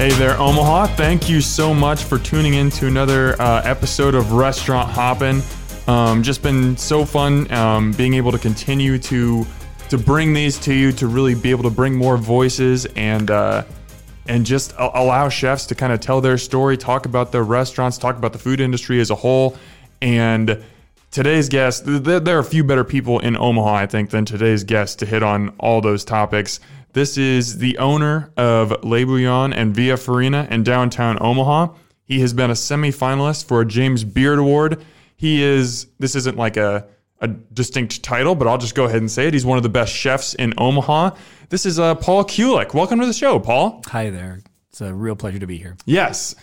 Hey there, Omaha. Thank you so much for tuning in to another uh, episode of Restaurant Hoppin'. Um, just been so fun um, being able to continue to to bring these to you, to really be able to bring more voices and uh, and just a- allow chefs to kind of tell their story, talk about their restaurants, talk about the food industry as a whole. And today's guest, th- th- there are a few better people in Omaha, I think, than today's guest to hit on all those topics. This is the owner of Le Bouillon and Via Farina in downtown Omaha. He has been a semifinalist for a James Beard Award. He is, this isn't like a, a distinct title, but I'll just go ahead and say it. He's one of the best chefs in Omaha. This is uh, Paul Kulik. Welcome to the show, Paul. Hi there. It's a real pleasure to be here. Yes.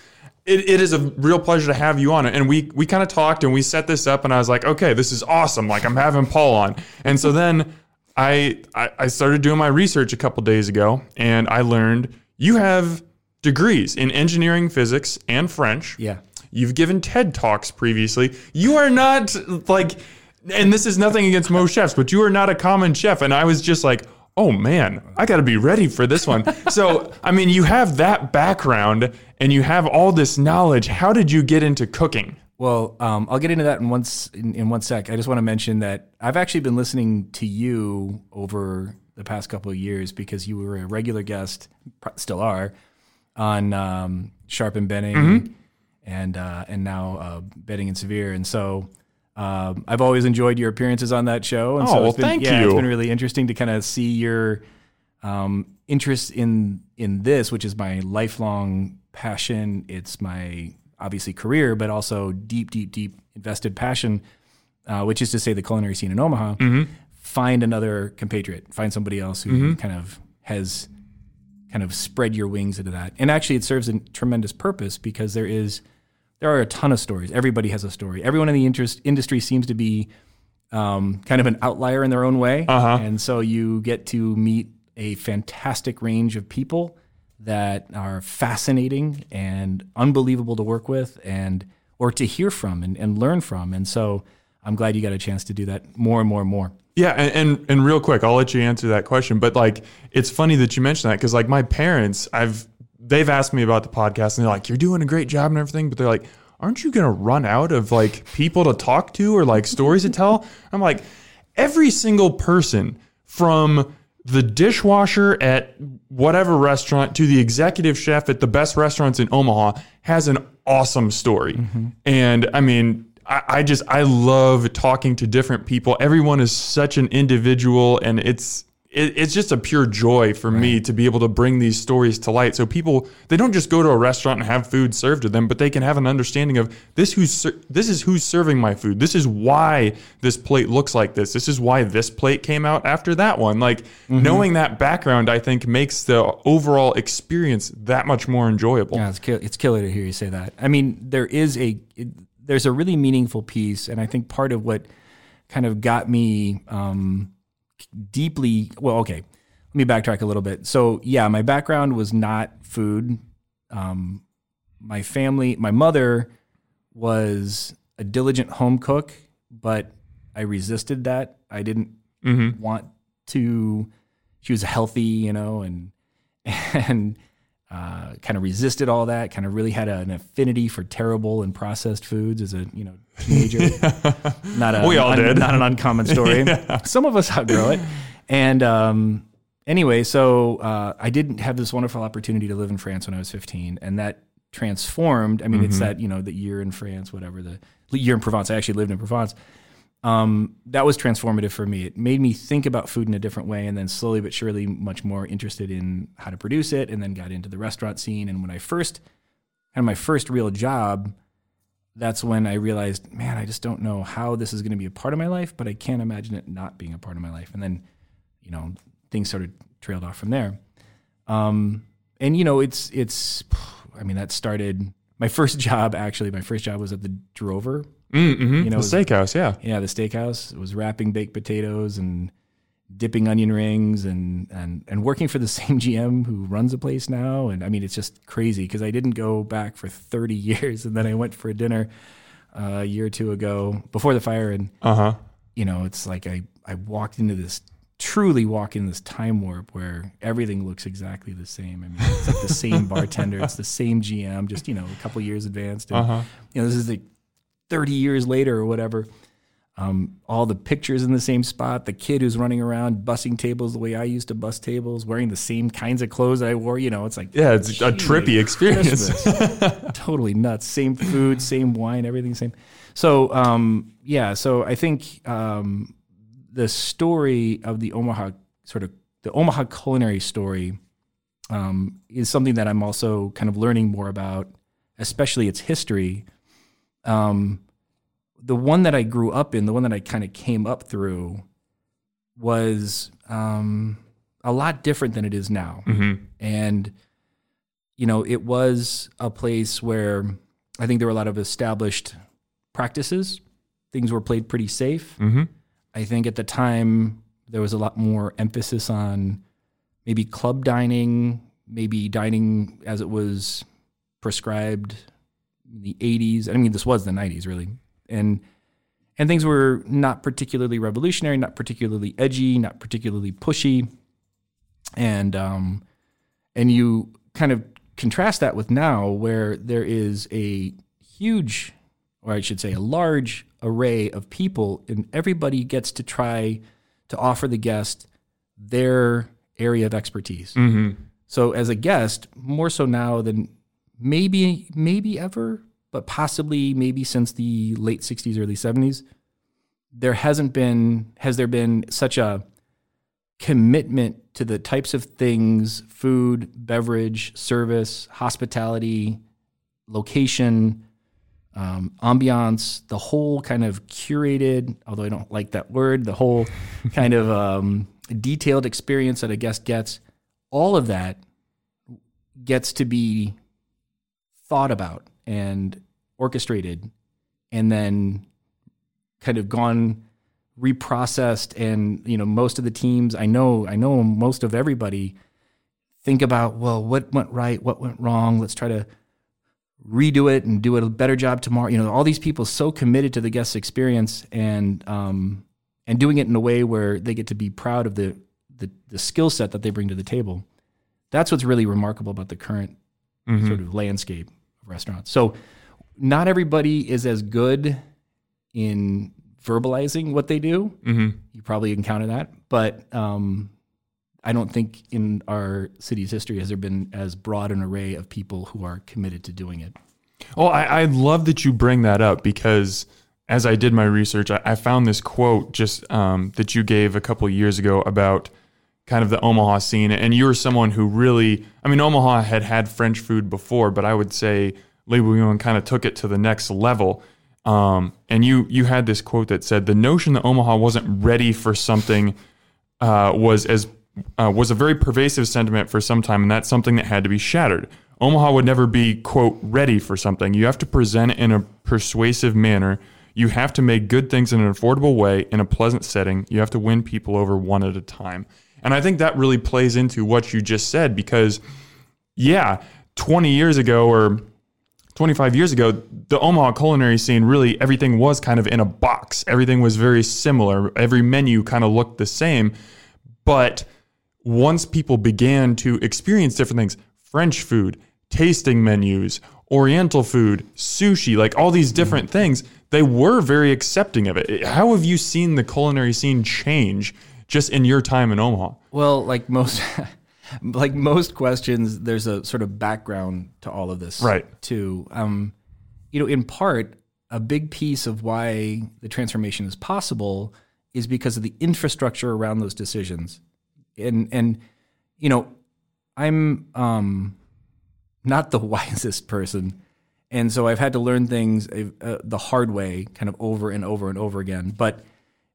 It, it is a real pleasure to have you on. it, And we we kind of talked and we set this up and I was like, okay, this is awesome. Like I'm having Paul on. And so then I I, I started doing my research a couple days ago and I learned you have degrees in engineering, physics, and French. Yeah. You've given TED Talks previously. You are not like, and this is nothing against most chefs, but you are not a common chef. And I was just like, oh man, I got to be ready for this one. so, I mean, you have that background and you have all this knowledge. How did you get into cooking? Well, um, I'll get into that in one, in, in one sec. I just want to mention that I've actually been listening to you over the past couple of years because you were a regular guest, still are, on um, Sharp and Benning Mm-hmm. and uh, and now uh, Benning and Severe. And so um, I've always enjoyed your appearances on that show. And Oh, so it's been, thank yeah, you. It's been really interesting to kind of see your um, interest in in this, which is my lifelong passion. It's my obviously career, but also deep, deep, deep invested passion, uh, which is to say the culinary scene in Omaha. Mm-hmm. Find another compatriot, find somebody else who kind of has kind of spread your wings into that. And actually, it serves a tremendous purpose because there is there are a ton of stories. Everybody has a story. Everyone in the interest industry seems to be um, kind of an outlier in their own way, Uh-huh. and so you get to meet a fantastic range of people that are fascinating and unbelievable to work with, and or to hear from and, and learn from. And so I'm glad you got a chance to do that more and more and more. Yeah, and, and and real quick, I'll let you answer that question. But like, it's funny that you mentioned that because like my parents, I've they've asked me about the podcast and they're like, "You're doing a great job and everything," but they're like, "Aren't you gonna run out of like people to talk to or like stories to tell?" I'm like, every single person from the dishwasher at whatever restaurant to the executive chef at the best restaurants in Omaha has an awesome story. Mm-hmm. And I mean, I, I just I love talking to different people. Everyone is such an individual, and it's it, it's just a pure joy for me to be able to bring these stories to light. So people they don't just go to a restaurant and have food served to them, but they can have an understanding of this who's this is who's serving my food. This is why this plate looks like this. This is why this plate came out after that one. Like knowing that background, I think makes the overall experience that much more enjoyable. Yeah, it's kill, it's killer to hear you say that. I mean, there is a it, there's a really meaningful piece, and I think part of what kind of got me um, deeply well. Okay, let me backtrack a little bit. So yeah, my background was not food. Um, my family, my mother was a diligent home cook, but I resisted that. I didn't Mm-hmm. want to. She was healthy, you know, and and uh, kind of resisted all that. Kind of really had a, an affinity for terrible and processed foods as a you know teenager. not a We all did. not an uncommon story. Some of us outgrow it. And um, anyway, so uh, I didn't have this wonderful opportunity to live in France when I was 15, and that transformed. I mean, it's that you know the year in France, whatever the year in Provence. I actually lived in Provence. Um, that was transformative for me. It made me think about food in a different way, and then slowly but surely, much more interested in how to produce it, and then got into the restaurant scene. And when I first had my first real job, that's when I realized, man, I just don't know how this is going to be a part of my life, but I can't imagine it not being a part of my life. And then, you know, things sort of trailed off from there. Um, and you know, it's it's, I mean, that started my first job. Actually, my first job was at the Drover. Mm-hmm. You know, the steakhouse, yeah. Yeah, the steakhouse. It was wrapping baked potatoes and dipping onion rings and and and working for the same GM who runs the place now. And I mean, it's just crazy because I didn't go back for 30 years, and then I went for a dinner uh, a year or two ago before the fire, and Uh huh. you know, it's like I I walked into this truly walk in this time warp where everything looks exactly the same. I mean, it's like the same bartender, it's the same GM, just you know, a couple years advanced. And, Uh-huh. You know, this is like 30 years later or whatever. Um, all the pictures in the same spot. The kid who's running around bussing tables the way I used to bus tables, wearing the same kinds of clothes I wore. You know, it's like Yeah, it's a trippy experience. Totally nuts. Same food, same wine, everything same. So um, yeah, so I think um, the story of the Omaha sort of the Omaha culinary story um, is something that I'm also kind of learning more about, especially its history. Um, the one that I grew up in, the one that I kind of came up through, was um, a lot different than it is now. And, you know, it was a place where I think there were a lot of established practices. Things were played pretty safe. Mm-hmm. I think at the time there was a lot more emphasis on maybe club dining, maybe dining as it was prescribed the 80s. I mean, this was the 90s, really. And and things were not particularly revolutionary, not particularly edgy, not particularly pushy. And um, and you kind of contrast that with now, where there is a huge, or I should say, a large array of people, and everybody gets to try to offer the guest their area of expertise. Mm-hmm. So as a guest, more so now than maybe maybe ever, but possibly maybe since the late 60s early 70s, there hasn't been has there been such a commitment to the types of things, food, beverage, service, hospitality, location, um, ambiance, the whole kind of curated, although I don't like that word, the whole kind of um, detailed experience that a guest gets, all of that gets to be thought about and orchestrated and then kind of gone reprocessed and you know most of the teams i know i know most of everybody think about well what went right what went wrong let's try to redo it and do a better job tomorrow. You know all these people so committed to the guest experience and um and doing it in a way where they get to be proud of the the, the skill set that they bring to the table. That's what's really remarkable about the current sort of landscape restaurants so not everybody is as good in verbalizing what they do. Mm-hmm. You probably encounter that, but um, I don't think in our city's history has there been as broad an array of people who are committed to doing it. Well, I, I love that you bring that up because as I did my research, I, I found this quote just um, that you gave a couple of years ago about kind of the Omaha scene. And you were someone who really, I mean, Omaha had had French food before, but I would say Le Bouillon kind of took it to the next level. Um, and you you had this quote that said the notion that Omaha wasn't ready for something uh, was as uh, was a very pervasive sentiment for some time, and that's something that had to be shattered. Omaha would never be quote ready for something. You have to present it in a persuasive manner. You have to make good things in an affordable way in a pleasant setting. You have to win people over one at a time. And I think that really plays into what you just said because, yeah, 20 years ago or 25 years ago, the Omaha culinary scene really everything was kind of in a box. Everything was very similar. Every menu kind of looked the same. But once people began to experience different things, French food, tasting menus, Oriental food, sushi, like all these mm-hmm. different things, they were very accepting of it. How have you seen the culinary scene change just in your time in Omaha? Well, like most, like most questions, there's a sort of background to all of this, Right. Too, um, you know, in part, a big piece of why the transformation is possible is because of the infrastructure around those decisions, and and you know, I'm um, not the wisest person. And so I've had to learn things uh, the hard way, kind of over and over and over again. But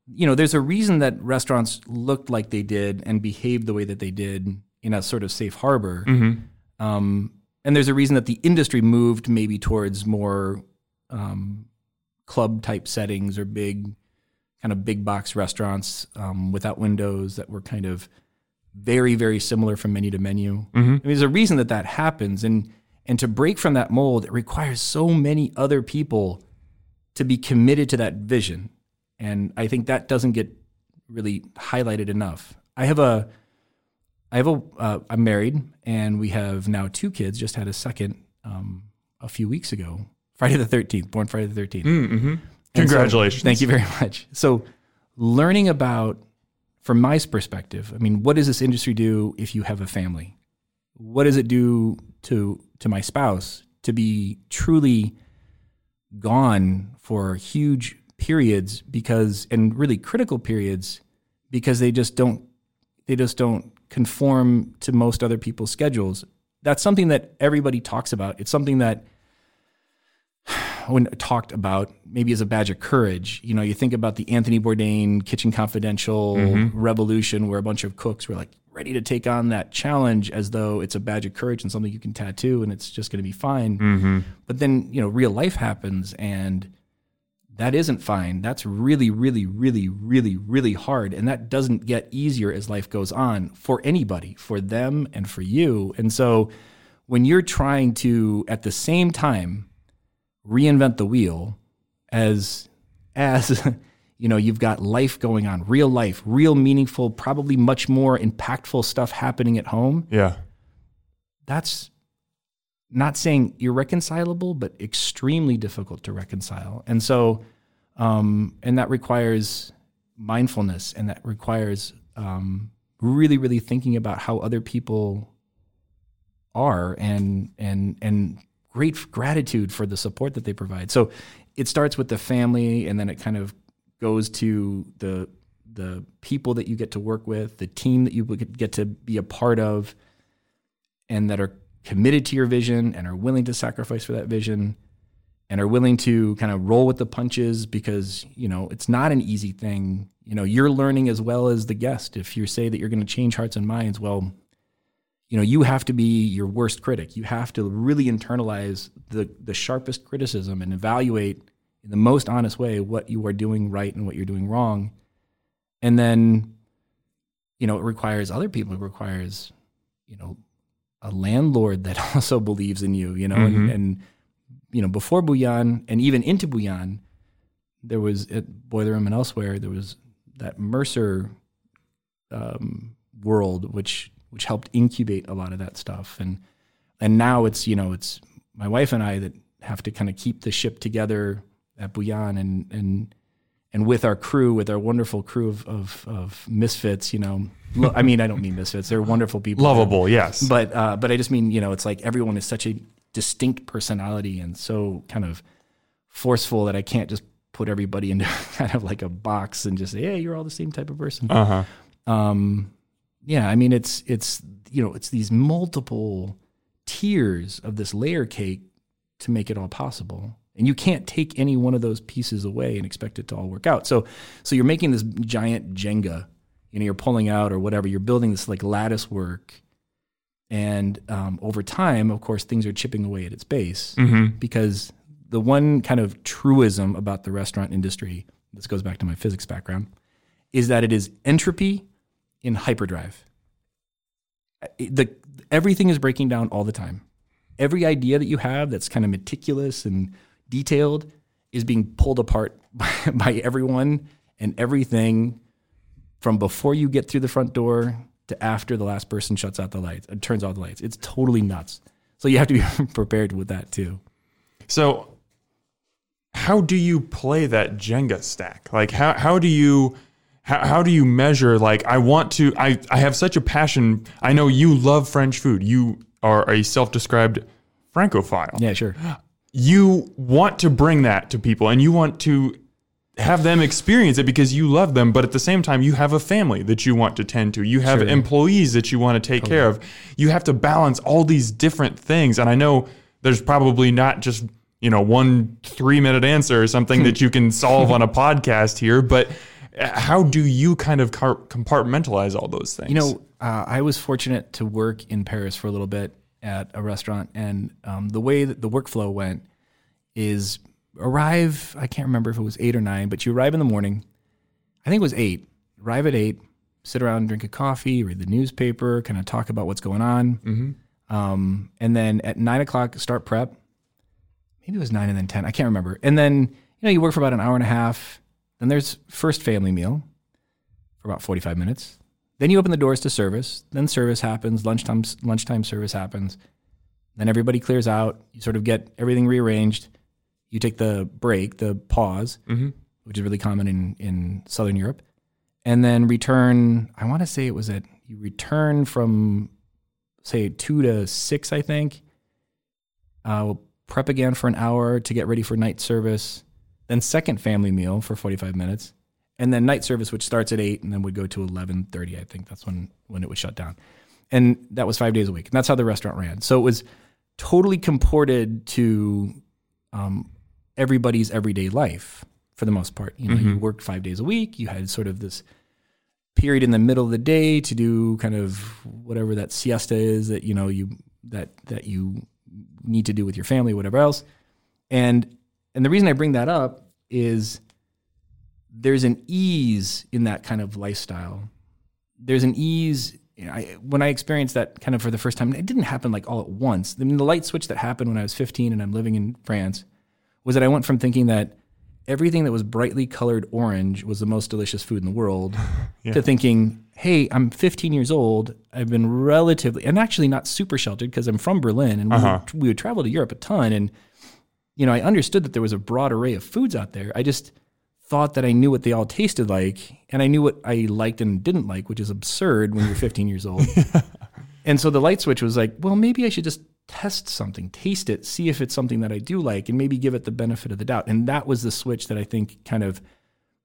you know, there's a reason that restaurants looked like they did and behaved the way that they did in a sort of safe harbor. Um, and there's a reason that the industry moved maybe towards more um, club type settings or big, kind of big box restaurants um, without windows that were kind of very, very similar from menu to menu. I mean, there's a reason that that happens. And, and to break from that mold, it requires so many other people to be committed to that vision. And I think that doesn't get really highlighted enough. I have a, I have a, uh, I'm married and we have now two kids. Just had a second um, a few weeks ago, Friday the 13th, born Friday the 13th. Mm-hmm. And so- Congratulations. thank you very much. So, learning about, from my perspective, I mean, what does this industry do if you have a family? What does it do to to my spouse to be truly gone for huge periods because and really critical periods because they just don't they just don't conform to most other people's schedules. That's something that everybody talks about. It's something that when talked about maybe as a badge of courage. You know, you think about the Anthony Bourdain Kitchen Confidential mm-hmm. revolution where a bunch of cooks were like ready to take on that challenge as though it's a badge of courage and something you can tattoo and it's just going to be fine. Mm-hmm. But then, you know, real life happens and that isn't fine. That's really, really, really, really, really hard. And that doesn't get easier as life goes on for anybody, for them and for you. And so when you're trying to, at the same time, reinvent the wheel as, as, you know, you've got life going on, real life, real meaningful, probably much more impactful stuff happening at home Yeah. that's not saying irreconcilable, but extremely difficult to reconcile. And so, um, and that requires mindfulness and that requires um, really, really thinking about how other people are and, and, and great gratitude for the support that they provide. So it starts with the family and then it kind of goes to the, the people that you get to work with, the team that you get to be a part of, and that are committed to your vision and are willing to sacrifice for that vision and are willing to kind of roll with the punches because you know it's not an easy thing. You know you're learning as well as the guest. If you say that you're going to change hearts and minds well you know you have to be your worst critic. You have to really internalize the the sharpest criticism and evaluate in the most honest way what you are doing right and what you're doing wrong. And then you know it requires other people it requires you know a landlord that also believes in you, you know, and, Mhm. and you know, before Bouillon and even into Bouillon, there was at Boiler Room and elsewhere, there was that Mercer um, world, which which helped incubate a lot of that stuff, and and now it's you know it's my wife and I that have to kind of keep the ship together at Bouillon and and and with our crew, with our wonderful crew of of, of misfits, you know. Lo- I mean, I don't mean misfits; they're wonderful people. Lovable, yes. But uh, but I just mean you know it's like everyone is such a distinct personality and so kind of forceful that I can't just put everybody into kind of like a box and just say hey you're all the same type of person. Uh huh. Um, yeah, I mean it's it's you know it's these multiple tiers of this layer cake to make it all possible. And you can't take any one of those pieces away and expect it to all work out. So so you're making this giant Jenga, you know, you're pulling out or whatever, you're building this like lattice work. And um, over time, of course, things are chipping away at its base Mm-hmm. because the one kind of truism about the restaurant industry, this goes back to my physics background, is that it is entropy in hyperdrive. The, everything is breaking down all the time. Every idea that you have that's kind of meticulous and detailed is being pulled apart by, by everyone and everything from before you get through the front door to after the last person shuts out the lights, uh, turns off the lights. It's totally nuts. So you have to be prepared with that too. So, how do you play that Jenga stack? Like, how how do you how, how do you measure? Like, I want to. I I have such a passion. I know you love French food. You are a self-described Francophile. Yeah, sure. You want to bring that to people, and you want to have them experience it because you love them. But at the same time, you have a family that you want to tend to. You have Sure. employees that you want to take care of. You have to balance all these different things. And I know there's probably not just, you know, one three minute answer or something that you can solve on a podcast here, but uh, how do you kind of car- compartmentalize all those things? You know, uh, I was fortunate to work in Paris for a little bit at a restaurant, and um, the way that the workflow went is arrive. I can't remember if it was eight or nine, but you arrive in the morning. I think it was eight. Arrive at eight, sit around, drink a coffee, read the newspaper, kind of talk about what's going on, Mhm. um, and then at nine o'clock start prep. Maybe it was nine and then ten. I can't remember. And then you know you work for about an hour and a half. Then there's first family meal. for about 45 minutes. Then you open the doors to service. Then service happens. Lunchtime lunchtime service happens. Then everybody clears out. You sort of get everything rearranged. You take the break, the pause, which is really common in in Southern Europe, and then return. I want to say it was at you return from say two to six, I think. Uh, we'll prep again for an hour to get ready for night service. Then second family meal for 45 minutes. And then night service, which starts at eight and then would go to 1130. I think that's when, when it was shut down. And that was five days a week. And that's how the restaurant ran. So it was totally comported to um, everybody's everyday life for the most part. You know, you mm-hmm. worked five days a week. You had sort of this period in the middle of the day to do kind of whatever that siesta is that you know you that that you need to do with your family, whatever else. And and the reason I bring that up is there's an ease in that kind of lifestyle. There's an ease. you know, I, when I experienced that kind of for the first time, it didn't happen like all at once. I mean, the light switch that happened when I was 15 and I'm living in France was that I went from thinking that everything that was brightly colored orange was the most delicious food in the world to thinking, hey, I'm 15 years old. I've been relatively, and actually not super sheltered because I'm from Berlin and we, uh-huh. would, we would travel to Europe a ton. And, you know, I understood that there was a broad array of foods out there. I just thought that I knew what they all tasted like and I knew what I liked and didn't like, which is absurd when you're 15 years old. And so the light switch was like, well, maybe I should just test something, taste it, see if it's something that I do like, and maybe give it the benefit of the doubt. And that was the switch that I think kind of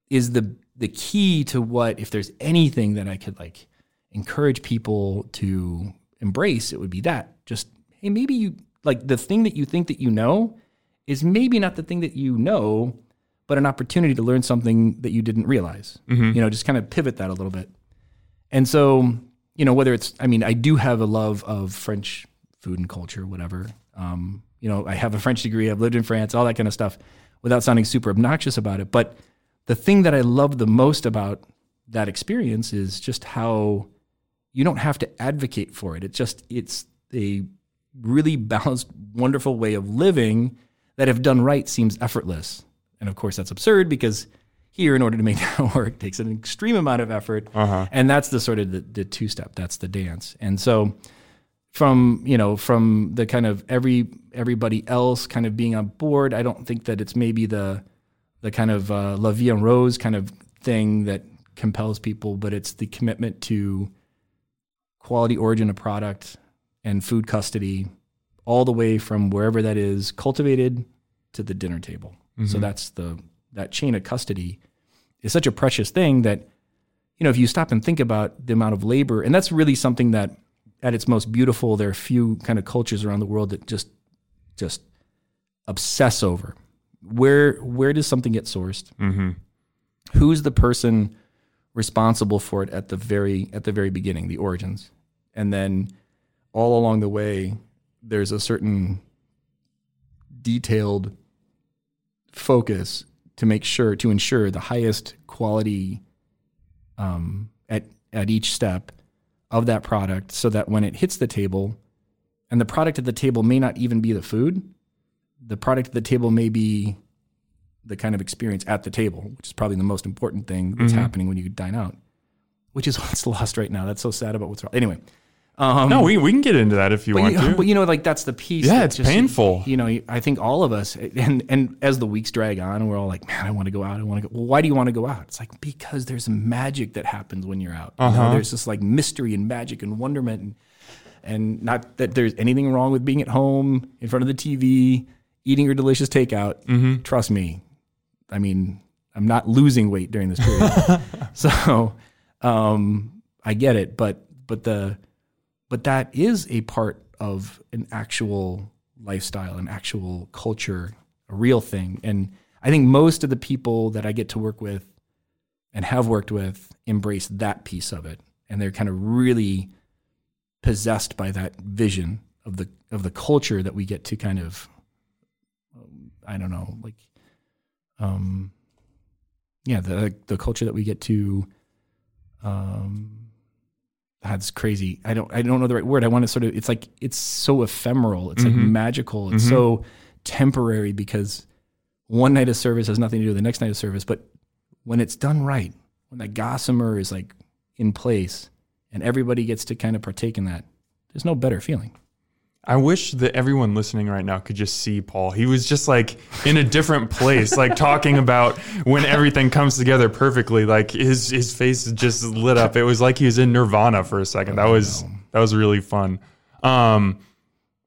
is the the key to what if there's anything that I could like encourage people to embrace, it would be that. Just hey, maybe you like the thing that you think that you know is maybe not the thing that you know, but an opportunity to learn something that you didn't realize. Mm-hmm. You know, just kind of pivot that a little bit. And so, you know, whether it's, I mean, I do have a love of French food and culture, whatever. Um, you know, I have a French degree, I've lived in France, all that kind of stuff without sounding super obnoxious about it. But the thing that I love the most about that experience is just how you don't have to advocate for it. It's just, it's a really balanced, wonderful way of living that, if done right, seems effortless. And of course, that's absurd because here, in order to make that work, takes an extreme amount of effort. And that's the sort of the, the two step. That's the dance. And so, from you know, from the kind of every everybody else kind of being on board, I don't think that it's maybe the the kind of uh, la vie en rose kind of thing that compels people, but it's the commitment to quality origin of product and food custody, all the way from wherever that is cultivated to the dinner table. So that's the that chain of custody is such a precious thing that you know if you stop and think about the amount of labor, and that's really something that at its most beautiful, there are a few kind of cultures around the world that just just obsess over. Where where does something get sourced? Who's the person responsible for it at the very at the very beginning the origins? And then all along the way there's a certain detailed focus to make sure to ensure the highest quality um, at at each step of that product so that when it hits the table and the product at the table may not even be the food the product at the table may be the kind of experience at the table, which is probably the most important thing that's mm-hmm. happening when you dine out, which is what's lost right now. That's so sad about what's wrong. Anyway, um, No, we, we can get into that if you but want you, to. but you know, like that's the piece. Yeah, it's painful. You know, I think all of us, and and as the weeks drag on, we're all like, man, I want to go out. I want to go. Well, why do you want to go out? It's like because there's magic that happens when you're out. You know, Uh-huh. there's this like mystery and magic and wonderment, and, and not that there's anything wrong with being at home in front of the TV, eating your delicious takeout. Mm-hmm. Trust me. I mean, I'm not losing weight during this period, so um, I get it. But but the but that is a part of an actual lifestyle, an actual culture, a real thing. And I think most of the people that I get to work with and have worked with embrace that piece of it, and they're kind of really possessed by that vision of the of the culture that we get to kind of um, I don't know, like um yeah, the the culture that we get to um Ah, that's crazy. I don't I don't know the right word. I want to sort of it's like it's so ephemeral. It's like mm-hmm. magical. It's mm-hmm. so temporary because one night of service has nothing to do with the next night of service, but when it's done right, when that gossamer is like in place and everybody gets to kind of partake in that, there's no better feeling. I wish that everyone listening right now could just see Paul. He was just like in a different place, like talking about when everything comes together perfectly. Like his his face just lit up. It was like he was in Nirvana for a second. That was that was really fun. Um,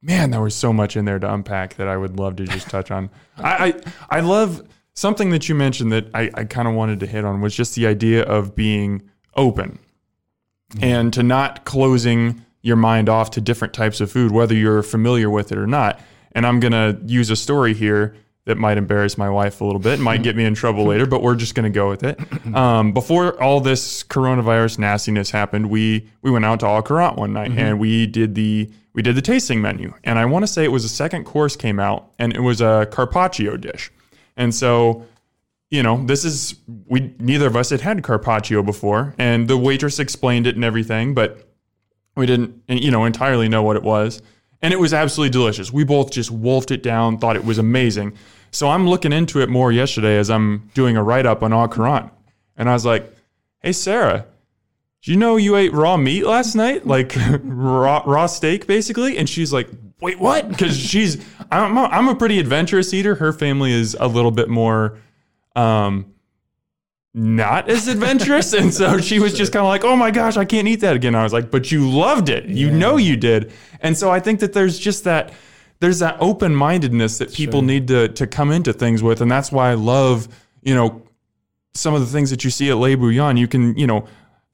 man, there was so much in there to unpack that I would love to just touch on. I I, I love something that you mentioned that I, I kind of wanted to hit on was just the idea of being open and to not closing your mind off to different types of food, whether you're familiar with it or not. And I'm going to use a story here that might embarrass my wife a little bit, might get me in trouble later, but we're just going to go with it. Um, before all this coronavirus nastiness happened, we we went out to Au Courant one night and we did the we did the tasting menu. And I want to say it was a second course came out and it was a carpaccio dish. And so you know, this is we neither of us had had carpaccio before, and the waitress explained it and everything, but we didn't, you know, entirely know what it was. And it was absolutely delicious. We both just wolfed it down, thought it was amazing. So I'm looking into it more yesterday as I'm doing a write up on Au Courant. And I was like, hey, Sarah, do you know you ate raw meat last night? Like raw, raw steak, basically? And she's like, wait, what? Because she's, I'm a, I'm a pretty adventurous eater. Her family is a little bit more, um, not as adventurous. and so she was just kind of like, oh my gosh, I can't eat that again. I was like, but you loved it. You know you did. And so I think that there's just that there's that open mindedness that people need to to come into things with. And that's why I love, you know, some of the things that you see at Le Bouillon. You can, you know,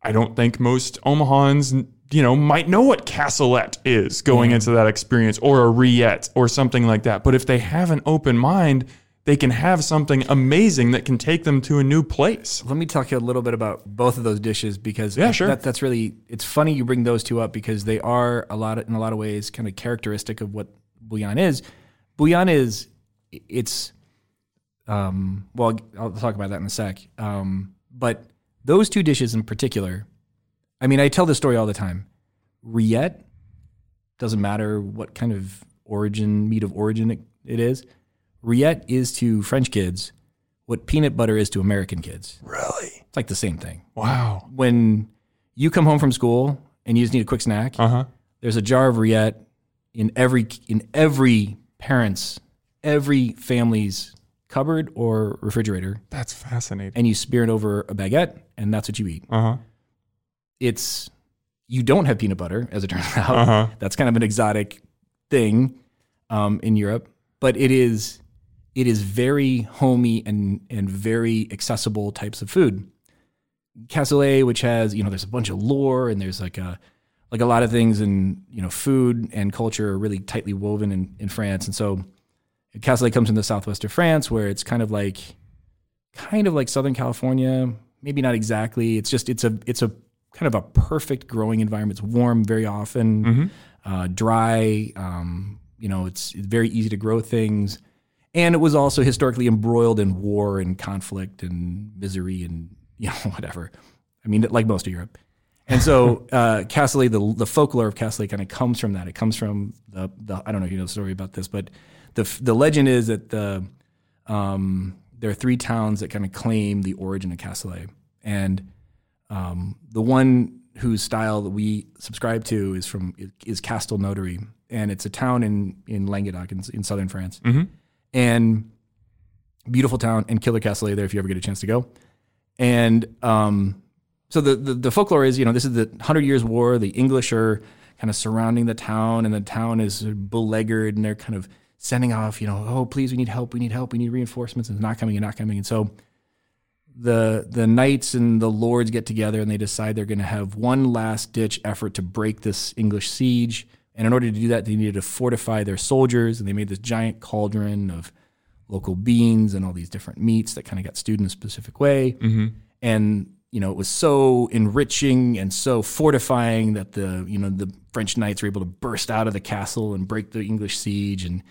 I don't think most Omahans, you know, might know what cassoulet is going into that experience or a rillettes or something like that. But if they have an open mind, they can have something amazing that can take them to a new place. Let me talk you a little bit about both of those dishes because Yeah, sure. that, that's really it's funny you bring those two up because they are a lot of, in a lot of ways kind of characteristic of what bouillon is. Bouillon is it's um, well I'll talk about that in a sec. Um, but those two dishes in particular, I mean I tell this story all the time. Rillettes doesn't matter what kind of origin meat of origin it, it is. Rillettes is to French kids what peanut butter is to American kids. Really? It's like the same thing. Wow. When you come home from school and you just need a quick snack, Uh huh. there's a jar of Rillettes in every in every parent's every family's cupboard or refrigerator, That's fascinating. and you spear it over a baguette, and that's what you eat. Uh huh. It's you don't have peanut butter, as it turns out. Uh huh. That's kind of an exotic thing um, in Europe, but it is it is very homey and and very accessible types of food. Cassoulet, which has you know there's a bunch of lore and there's like a like a lot of things in you know food and culture are really tightly woven in, in France, and so Cassoulet comes from the southwest of France, where it's kind of like kind of like Southern California, maybe not exactly. It's just it's a it's a kind of a perfect growing environment. It's warm very often, uh, dry. Um, you know, it's, it's very easy to grow things, and it was also historically embroiled in war and conflict and misery and you know whatever. I mean, like most of Europe. And so, uh, the the folklore of Cassoulet kind of comes from that. It comes from the, the I don't know if you know the story about this, but the the legend is that the um, there are three towns that kind of claim the origin of Cassoulet, and um, the one whose style that we subscribe to is from is Castelnaudary, and it's a town in in Languedoc in, in southern France, and beautiful town and killer castle there if you ever get a chance to go, and um, so the, the the folklore is you know this is the Hundred Years' War. The English are kind of surrounding the town, and the town is beleaguered, and they're kind of sending off you know oh please we need help we need help we need reinforcements and it's not coming and not coming, and so the the knights and the lords get together and they decide they're going to have one last ditch effort to break this English siege. And in order to do that, they needed to fortify their soldiers, and they made this giant cauldron of local beans and all these different meats that kind of got stewed in a specific way. Mm-hmm. And you know, it was so enriching and so fortifying that the you know the French knights were able to burst out of the castle and break the English siege. And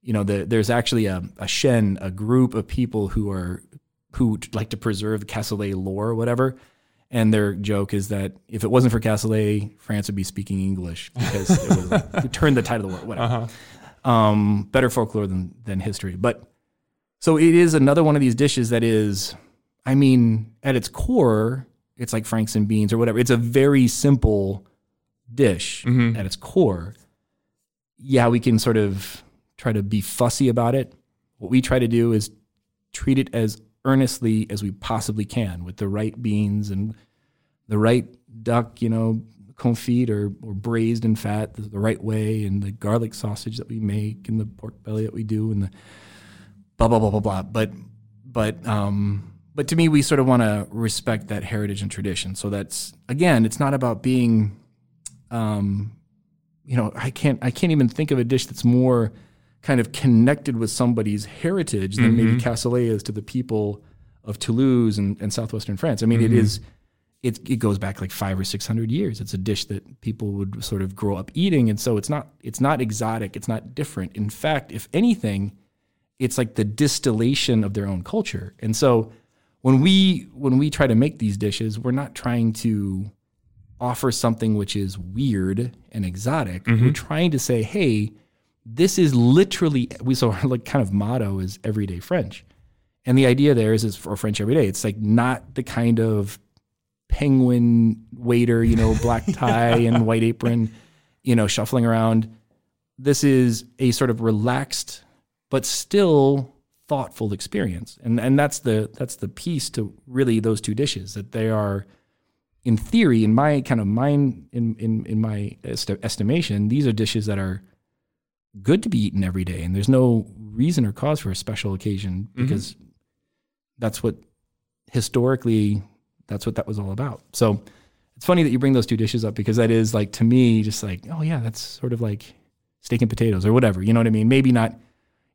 you know, the, there's actually a, a Shen, a group of people who are who like to preserve the Cassoulet lore or whatever. And their joke is that if it wasn't for Cassoulet, France would be speaking English because it was like, turned the tide of the war, whatever. Um, better folklore than, than history. But so it is another one of these dishes that is I mean, at its core, it's like Franks and beans or whatever. It's a very simple dish Mhm. at its core. Yeah, we can sort of try to be fussy about it. What we try to do is treat it as earnestly as we possibly can with the right beans and the right duck, you know, confit or, or braised in fat the, the right way, and the garlic sausage that we make, and the pork belly that we do, and the blah blah blah blah blah. But but um, but to me, we sort of want to respect that heritage and tradition. So that's again, it's not about being, um, you know, I can't I can't even think of a dish that's more kind of connected with somebody's heritage than maybe mm-hmm. cassoulet is to the people of Toulouse and, and southwestern France. I mean, it mm-hmm. is it, it goes back like five or six hundred years. It's a dish that people would sort of grow up eating, and so it's not it's not exotic. It's not different. In fact, if anything, it's like the distillation of their own culture. And so when we when we try to make these dishes, we're not trying to offer something which is weird and exotic. We're mm-hmm. trying to say, hey, this is literally we so our like kind of motto is everyday French. And the idea there is is for French every day. It's like not the kind of penguin waiter, you know, black tie and white apron, you know, shuffling around. This is a sort of relaxed but still thoughtful experience. And and that's the that's the piece to really those two dishes that they are in theory in my kind of mind in in in my est- estimation these are dishes that are good to be eaten every day and there's no reason or cause for a special occasion mm-hmm. because that's what historically that's what that was all about. So it's funny that you bring those two dishes up because that is like to me just like oh yeah that's sort of like steak and potatoes or whatever you know what I mean? Maybe not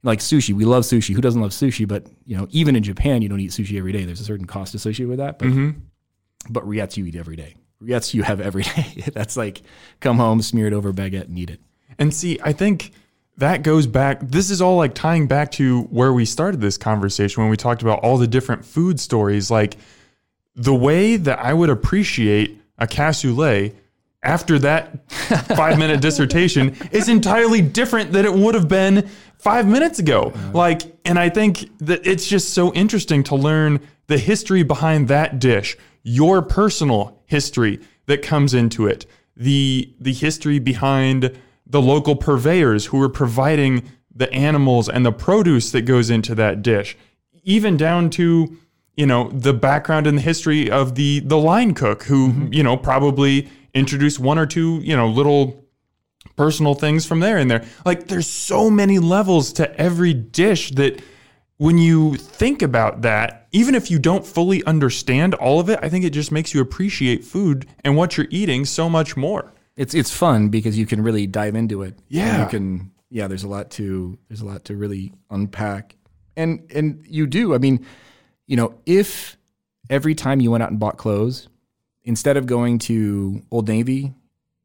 like sushi. We love sushi. Who doesn't love sushi? But you know even in Japan you don't eat sushi every day. There's a certain cost associated with that but mm-hmm. but rillettes you eat every day. Rillettes you have every day. That's like come home smear it over baguette and eat it. And see, I think that goes back. This is all like tying back to where we started this conversation when we talked about all the different food stories. Like the way that I would appreciate a cassoulet after that five minute dissertation is entirely different than it would have been five minutes ago. Mm-hmm. Like, and I think that it's just so interesting to learn the history behind that dish, your personal history that comes into it, the the history behind the local purveyors who are providing the animals and the produce that goes into that dish, even down to you know the background and the history of the the line cook who mm-hmm. you know probably introduced one or two you know little personal things from there and there. Like there's so many levels to every dish that when you think about that even if you don't fully understand all of it i think it just makes you appreciate food and what you're eating so much more it's it's fun because you can really dive into it. Yeah. you can. Yeah, there's a lot to there's a lot to really unpack, and and you do. I mean, you know, if every time you went out and bought clothes, instead of going to Old Navy,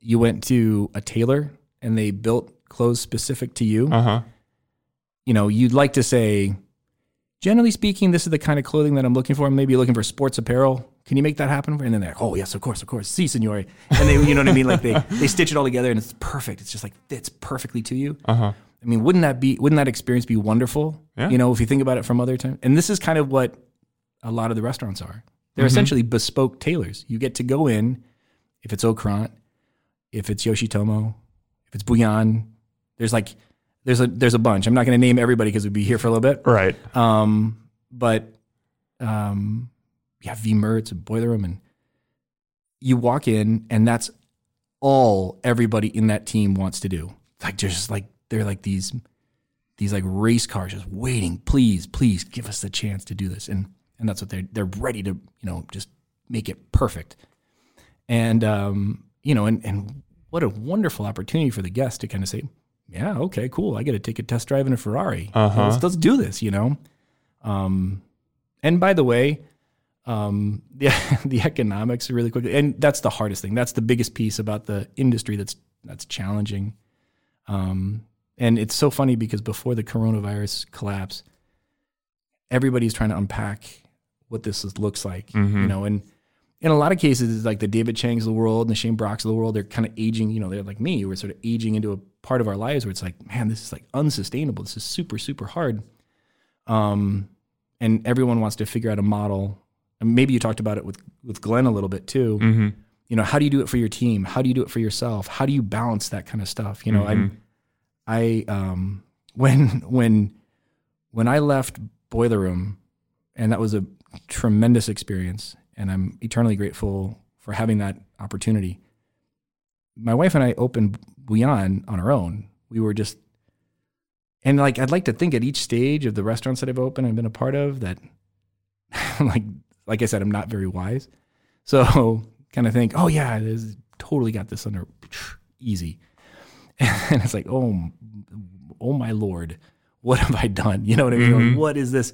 you went to a tailor and they built clothes specific to you. uh-huh You know, you'd like to say, generally speaking, this is the kind of clothing that I'm looking for. Maybe you're looking for sports apparel. Can you make that happen? And then they're, like, oh yes, of course, of course, si, signore. And they, you know what I mean? Like they they stitch it all together and it's perfect. It's just like fits perfectly to you. uh-huh I mean, wouldn't that be wouldn't that experience be wonderful? Yeah. You know, if you think about it from other times. And this is kind of what a lot of the restaurants are. They're essentially bespoke tailors. You get to go in, if it's Au Courant, if it's Yoshitomo, if it's Bouillon. There's like there's a there's a bunch. I'm not going to name everybody because we'd be here for a little bit. right Um, but um, yeah, V Mertz and Boiler Room, and you walk in, and that's all everybody in that team wants to do. Like just like they're like these these like race cars just waiting. Please, please give us the chance to do this, and and that's what they're they're ready to you know just make it perfect. And um, you know, and and what a wonderful opportunity for the guest to kind of say, yeah, okay, cool. I get to take a test drive in a Ferrari. Uh-huh. Let's, let's do this, you know? Um, and by the way, um, the, the economics really quickly, and that's the hardest thing. That's the biggest piece about the industry that's, that's challenging. Um, and it's so funny because before the coronavirus collapse, everybody's trying to unpack what this is, looks like, you know, and in a lot of cases, it's like the David Changs of the world and the Sean Brocks of the world, they're kind of aging, you know, they're like me, we're sort of aging into a part of our lives where it's like, man, this is like unsustainable. This is super, super hard. Um, and everyone wants to figure out a model maybe you talked about it with with Glenn a little bit too. Mm-hmm. You know, how do you do it for your team? How do you do it for yourself? How do you balance that kind of stuff? You know, Mhm. I I um when when when I left Boiler Room, and that was a tremendous experience, and I'm eternally grateful for having that opportunity. My wife and I opened Bouillon on our own. We were just, and like I'd like to think at each stage of the restaurants that I've opened and been a part of that, like like I said, I'm not very wise, so kind of think, oh yeah, this totally got this under easy, and it's like, oh, oh my lord, what have I done? You know what I mean? Mhm. Like, what is this?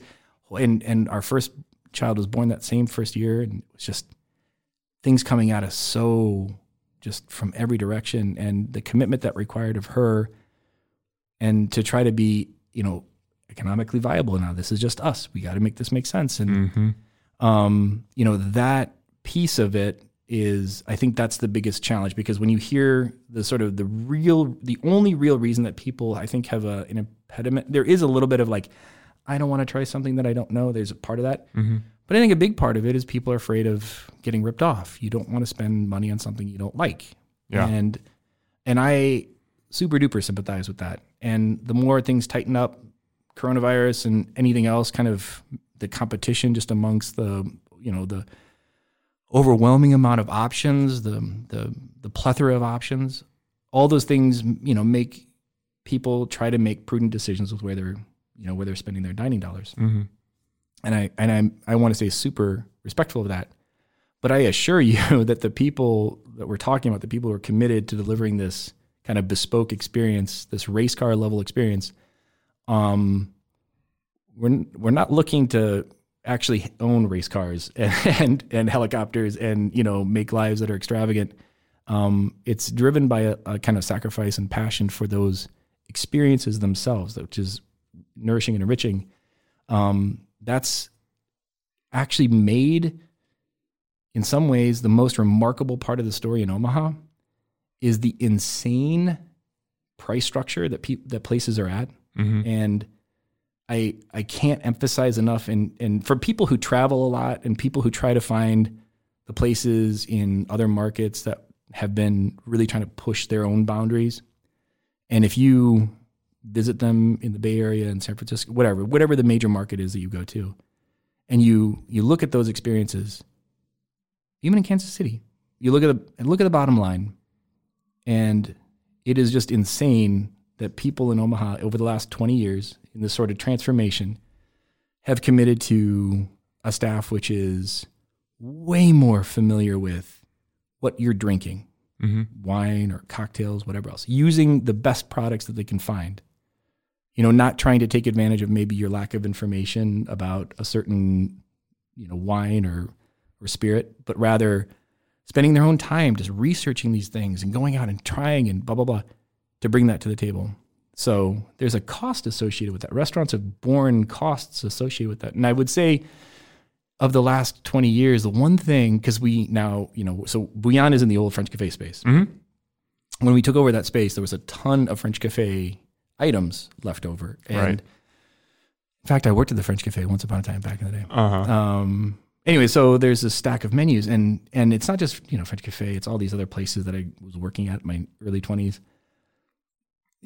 And and our first child was born that same first year, and it was just things coming at us so just from every direction, and the commitment that required of her, and to try to be, you know, economically viable. Now this is just us. We got to make this make sense, and Mm-hmm. Um, you know, that piece of it is, I think that's the biggest challenge because when you hear the sort of the real, the only real reason that people, I think, have a, an impediment, there is a little bit of like, I don't want to try something that I don't know. There's a part of that. Mm-hmm. But I think a big part of it is people are afraid of getting ripped off. You don't want to spend money on something you don't like. Yeah. And and I super duper sympathize with that. And the more things tighten up, coronavirus and anything else, kind of the competition just amongst the you know the overwhelming amount of options, the the the plethora of options, all those things you know make people try to make prudent decisions with where they're you know where they're spending their dining dollars Mm-hmm. and I and I I want to say super respectful of that. But I assure you that the people that we're talking about, the people who are committed to delivering this kind of bespoke experience, this race car level experience, um, we're we're not looking to actually own race cars and and, and helicopters and you know make lives that are extravagant. Um, it's driven by a, a kind of sacrifice and passion for those experiences themselves, which is nourishing and enriching. Um, that's actually made in some ways the most remarkable part of the story in Omaha is the insane price structure that pe- that places are at Mm-hmm. and I I can't emphasize enough and and for people who travel a lot and people who try to find the places in other markets that have been really trying to push their own boundaries. And if you visit them in the Bay Area and San Francisco whatever whatever the major market is that you go to and you you look at those experiences even in Kansas City you look at the look at the bottom line and it is just insane that people in Omaha over the last 20 years in this sort of transformation have committed to a staff which is way more familiar with what you're drinking, Mm-hmm. wine or cocktails, whatever else, using the best products that they can find. You know, not trying to take advantage of maybe your lack of information about a certain, you know, wine or or spirit, but rather spending their own time just researching these things and going out and trying and blah blah blah to bring that to the table. So there's a cost associated with that. Restaurants have borne costs associated with that. And I would say of the last 20 years, the one thing, because we now, you know, so Bouillon is in the old French Cafe space. Mm-hmm. When we took over that space, there was a ton of French Cafe items left over. And Right. in fact, I worked at the French Cafe once upon a time back in the day. Uh-huh. Um, anyway, so there's a stack of menus, and and it's not just you know French Cafe; it's all these other places that I was working at in my early twenties.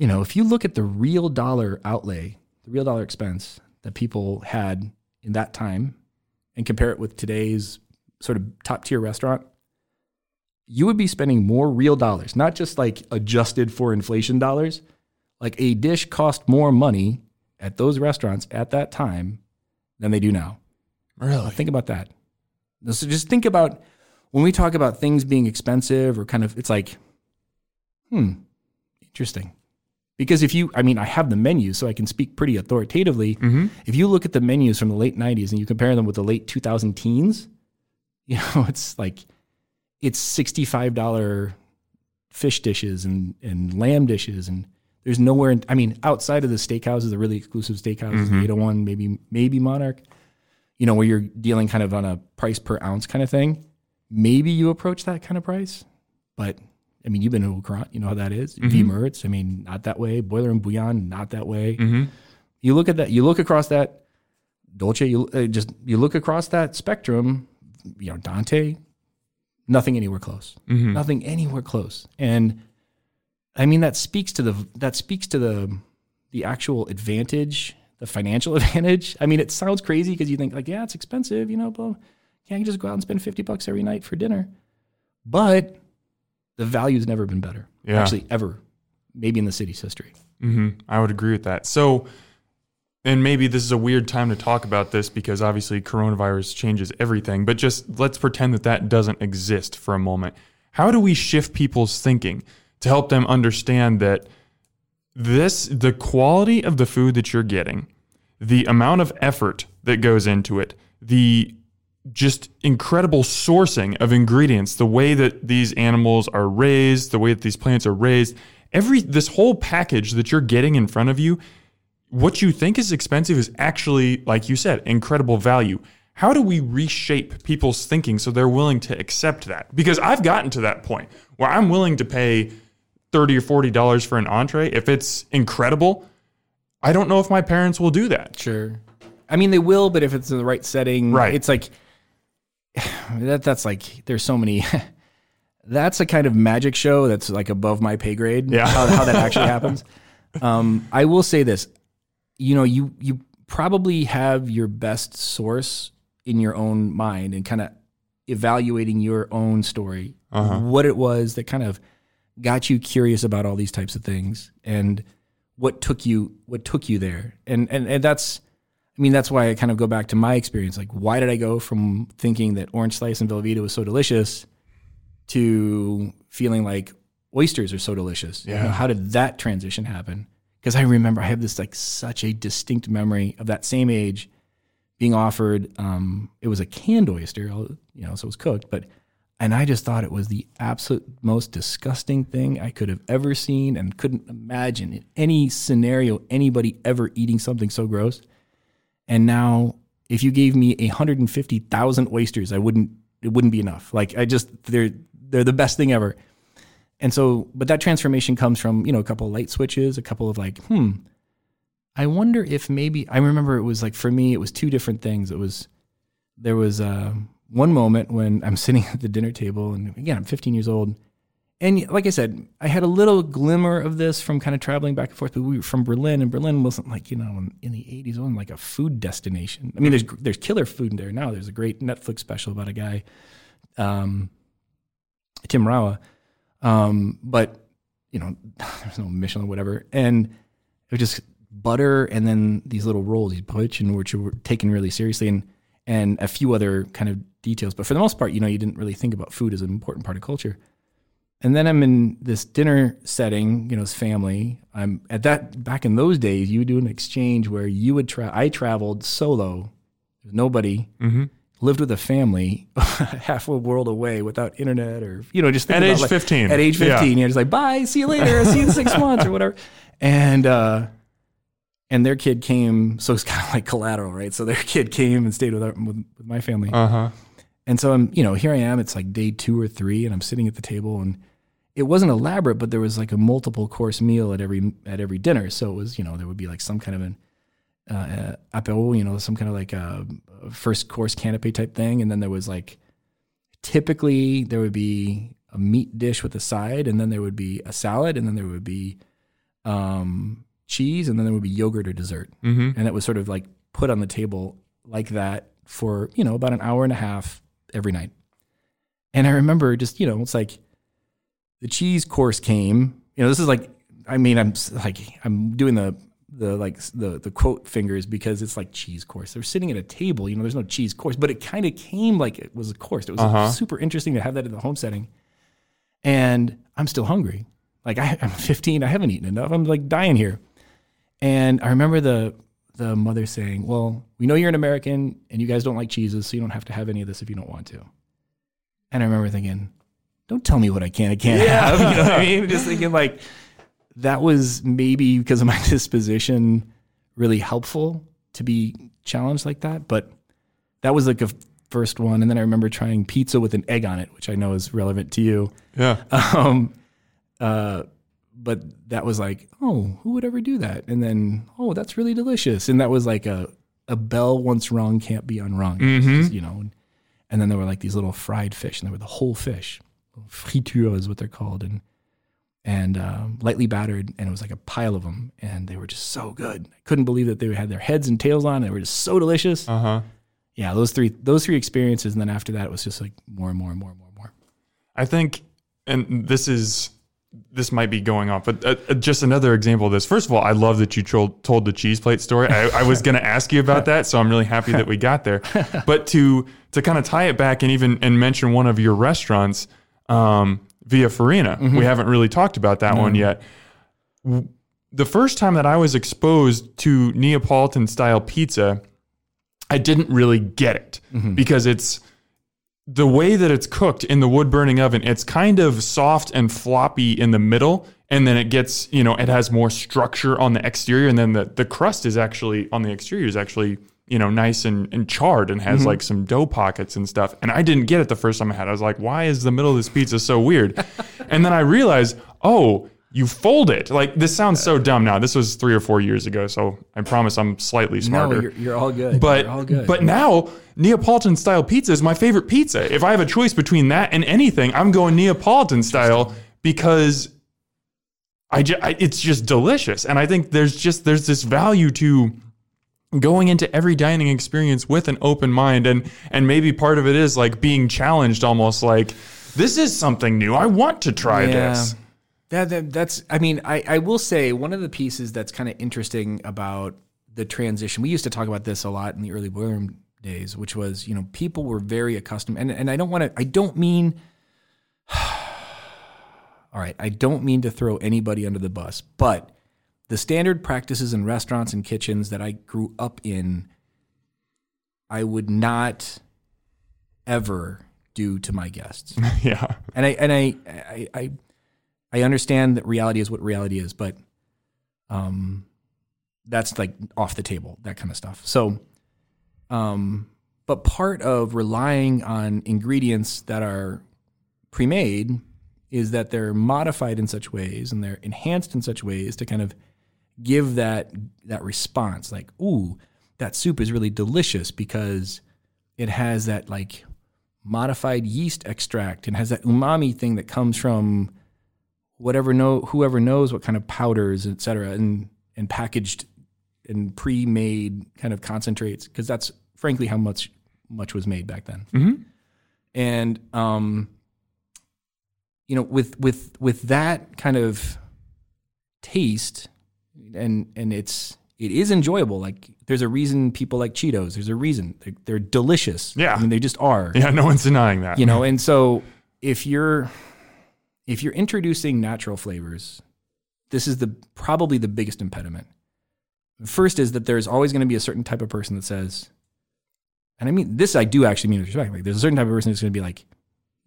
You know, if you look at the real dollar outlay, the real dollar expense that people had in that time, and compare it with today's sort of top tier restaurant, you would be spending more real dollars, not just like adjusted for inflation dollars. Like a dish cost more money at those restaurants at that time than they do now. Really? Think about that. So just think about when we talk about things being expensive or kind of, it's like, hmm, interesting. Because if you, I mean, I have the menus, so I can speak pretty authoritatively. Mm-hmm. If you look at the menus from the late 90s and you compare them with the late 2000 teens, you know, it's like, it's $65 fish dishes and, and lamb dishes. And there's nowhere, in, I mean, outside of the steakhouses, the really exclusive steakhouses, Mhm. 801, maybe, maybe Monarch, you know, where you're dealing kind of on a price per ounce kind of thing. Maybe you approach that kind of price, but I mean, you've been to Courant, you know how that is. V Mhm. Mertz, I mean, not that way. Boiler and Bouillon, not that way. Mm-hmm. You look at that, you look across that Dolce, you uh, just you look across that spectrum, you know, Dante, nothing anywhere close. Nothing anywhere close. And I mean that speaks to the that speaks to the the actual advantage, the financial advantage. I mean, it sounds crazy because you think like, yeah, it's expensive, you know, but can't you just go out and spend 50 bucks every night for dinner? But the value's never been better. Yeah. Actually, ever. Maybe in the city's history. hmm I would agree with that. So, and maybe this is a weird time to talk about this because obviously coronavirus changes everything, but just let's pretend that that doesn't exist for a moment. How do we shift people's thinking to help them understand that this, the quality of the food that you're getting, the amount of effort that goes into it, the just incredible sourcing of ingredients, the way that these animals are raised, the way that these plants are raised, every this whole package that you're getting in front of you, what you think is expensive is actually, like you said, incredible value. How do we reshape people's thinking so they're willing to accept that? Because I've gotten to that point where I'm willing to pay 30 or 40 dollars for an entree if it's incredible. I don't know if my parents will do that. Sure. I mean, they will, but if it's in the right setting, Right. It's like that. That's like there's so many. that's a kind of magic show that's like above my pay grade. Yeah. how, how that actually happens. Um, I will say this. You know, you you probably have your best source in your own mind and kind of evaluating your own story, what it was that kind of got you curious about all these types of things, and what took you what took you there, and and and that's. I mean, that's why I kind of go back to my experience. Like, why did I go from thinking that orange slice and Velveeta was so delicious to feeling like oysters are so delicious? You know, Yeah. how did that transition happen? Because I remember I have this like such a distinct memory of that same age being offered. Um, it was a canned oyster, you know, so it was cooked, but and I just thought it was the absolute most disgusting thing I could have ever seen, and couldn't imagine in any scenario anybody ever eating something so gross. And now, if you gave me a hundred and fifty thousand oysters, I wouldn't. It wouldn't be enough. Like I just they're they're the best thing ever. And so, but that transformation comes from you know a couple of light switches, a couple of like, hmm. I wonder if maybe I remember it was like for me it was two different things. It was there was uh, one moment when I'm sitting at the dinner table, and again I'm 15 years old, and like I said, I had a little glimmer of this from kind of traveling back and forth. But we were from Berlin, and Berlin wasn't like you know in, the 80s, it wasn't like a food destination. I mean, there's there's killer food in there now. There's a great Netflix special about a guy, um, Tim Raue, um, but you know there's no Michelin, or whatever, and it was just butter and then these little rolls, these brötchen, which were taken really seriously, and and a few other kind of details. But for the most part, you know, you didn't really think about food as an important part of culture. And then I'm in this dinner setting, you know, as family. I'm at that back in those days, you would do an exchange where you would try. I traveled solo, nobody, lived with a family, half a world away without internet or you know, just At age like- 15. At age Yeah. 15, you're just like, bye, see you later, see you in six months or whatever. And uh, and their kid came, so it's kind of like collateral, right? So their kid came and stayed with, our, with, with my family. Uh huh. And so I'm, you know, here I am. It's like day two or three, and I'm sitting at the table, and it wasn't elaborate, but there was like a multiple course meal at every at every dinner. So it was, you know, there would be like some kind of an uh, uh, apéro, you know, some kind of like a, first course canapé type thing, and then there was like typically there would be a meat dish with a side, and then there would be a salad, and then there would be um, cheese, and then there would be yogurt or dessert, Mm-hmm. and it was sort of like put on the table like that for you know about an hour and a half every night. And I remember just you know it's like the cheese course came. You know this is like I mean I'm like I'm doing the the like the the quote fingers because it's like cheese course. They're sitting at a table. You know there's no cheese course, but it kind of came like it was a course. It was Uh-huh. super interesting to have that in the home setting. And I'm still hungry. Like I, I'm 15. I haven't eaten enough. I'm like dying here. And I remember the the mother saying, "Well, we know you're an American and you guys don't like cheeses, so you don't have to have any of this if you don't want to." And I remember thinking, "Don't tell me what I can and can't have." You know what I mean? Just thinking like that was maybe because of my disposition really helpful to be challenged like that, but that was like a first one. And then I remember trying pizza with an egg on it, which I know is relevant to you. Yeah. Um, uh, but that was like, oh, who would ever do that? And then, oh, that's really delicious. And that was like a a bell once rung can't be unrung. It's just, you know. And And then there were like these little fried fish, and they were the whole fish. Friture is what they're called, and and um, lightly battered, and it was like a pile of them, and they were just so good. I couldn't believe that they had their heads and tails on. They were just so delicious. Uh huh. Yeah, those three those three experiences, and then after that, it was just like more and more and more and more and more. I think, and this is this might be going off, but uh, uh, just another example of this. First of all, I love that you told, told the cheese plate story. I, I was going to ask you about that, so I'm really happy that we got there. But to to kind of tie it back and even and mention one of your restaurants, um, Via Farina, mm-hmm. we haven't really talked about that one mm-hmm. yet. The first time that I was exposed to Neapolitan style pizza, I didn't really get it mm-hmm. because it's the way that it's cooked in the wood burning oven, it's kind of soft and floppy in the middle. And then it gets, you know, it has more structure on the exterior. And then the, the crust is actually on the exterior is actually, you know, nice and, and charred and has mm-hmm. like some dough pockets and stuff. And I didn't get it the first time I had it. I was like, why is the middle of this pizza so weird? and then I realized, oh, you fold it. Like this sounds so dumb now. This was three or four years ago. So I promise I'm slightly smarter. No, you're, you're all good. But all good. but now Neapolitan style pizza is my favorite pizza. If I have a choice between that and anything, I'm going Neapolitan style because I, ju- I it's just delicious. And I think there's just there's this value to going into every dining experience with an open mind and and maybe part of it is like being challenged almost like this is something new. I want to try Yeah. this. That, that that's I mean I I will say one of the pieces that's kind of interesting about the transition. We used to talk about this a lot in the early Boiler days, which was you know people were very accustomed and and I don't want to I don't mean all right I don't mean to throw anybody under the bus, but the standard practices in restaurants and kitchens that I grew up in, I would not ever do to my guests Yeah. and I and I I I, I understand that reality is what reality is, but um, that's like off the table, that kind of stuff. So, um, but part of relying on ingredients that are pre-made is that they're modified in such ways and they're enhanced in such ways to kind of give that that response like ooh that soup is really delicious because it has that like modified yeast extract and has that umami thing that comes from whatever know whoever knows what kind of powders et cetera and and packaged and pre-made kind of concentrates because that's frankly how much much was made back then Mhm. and um you know with with with that kind of taste and and it's it is enjoyable. Like there's a reason people like cheetos. There's a reason. They're, they're delicious. Yeah. i mean they just are. Yeah, no one's denying that. you know and so if you're if you're introducing natural flavors this is the probably the biggest impediment. First is that there's always going to be a certain type of person that says and i mean this i do actually mean with respect like there's a certain type of person that's going to be like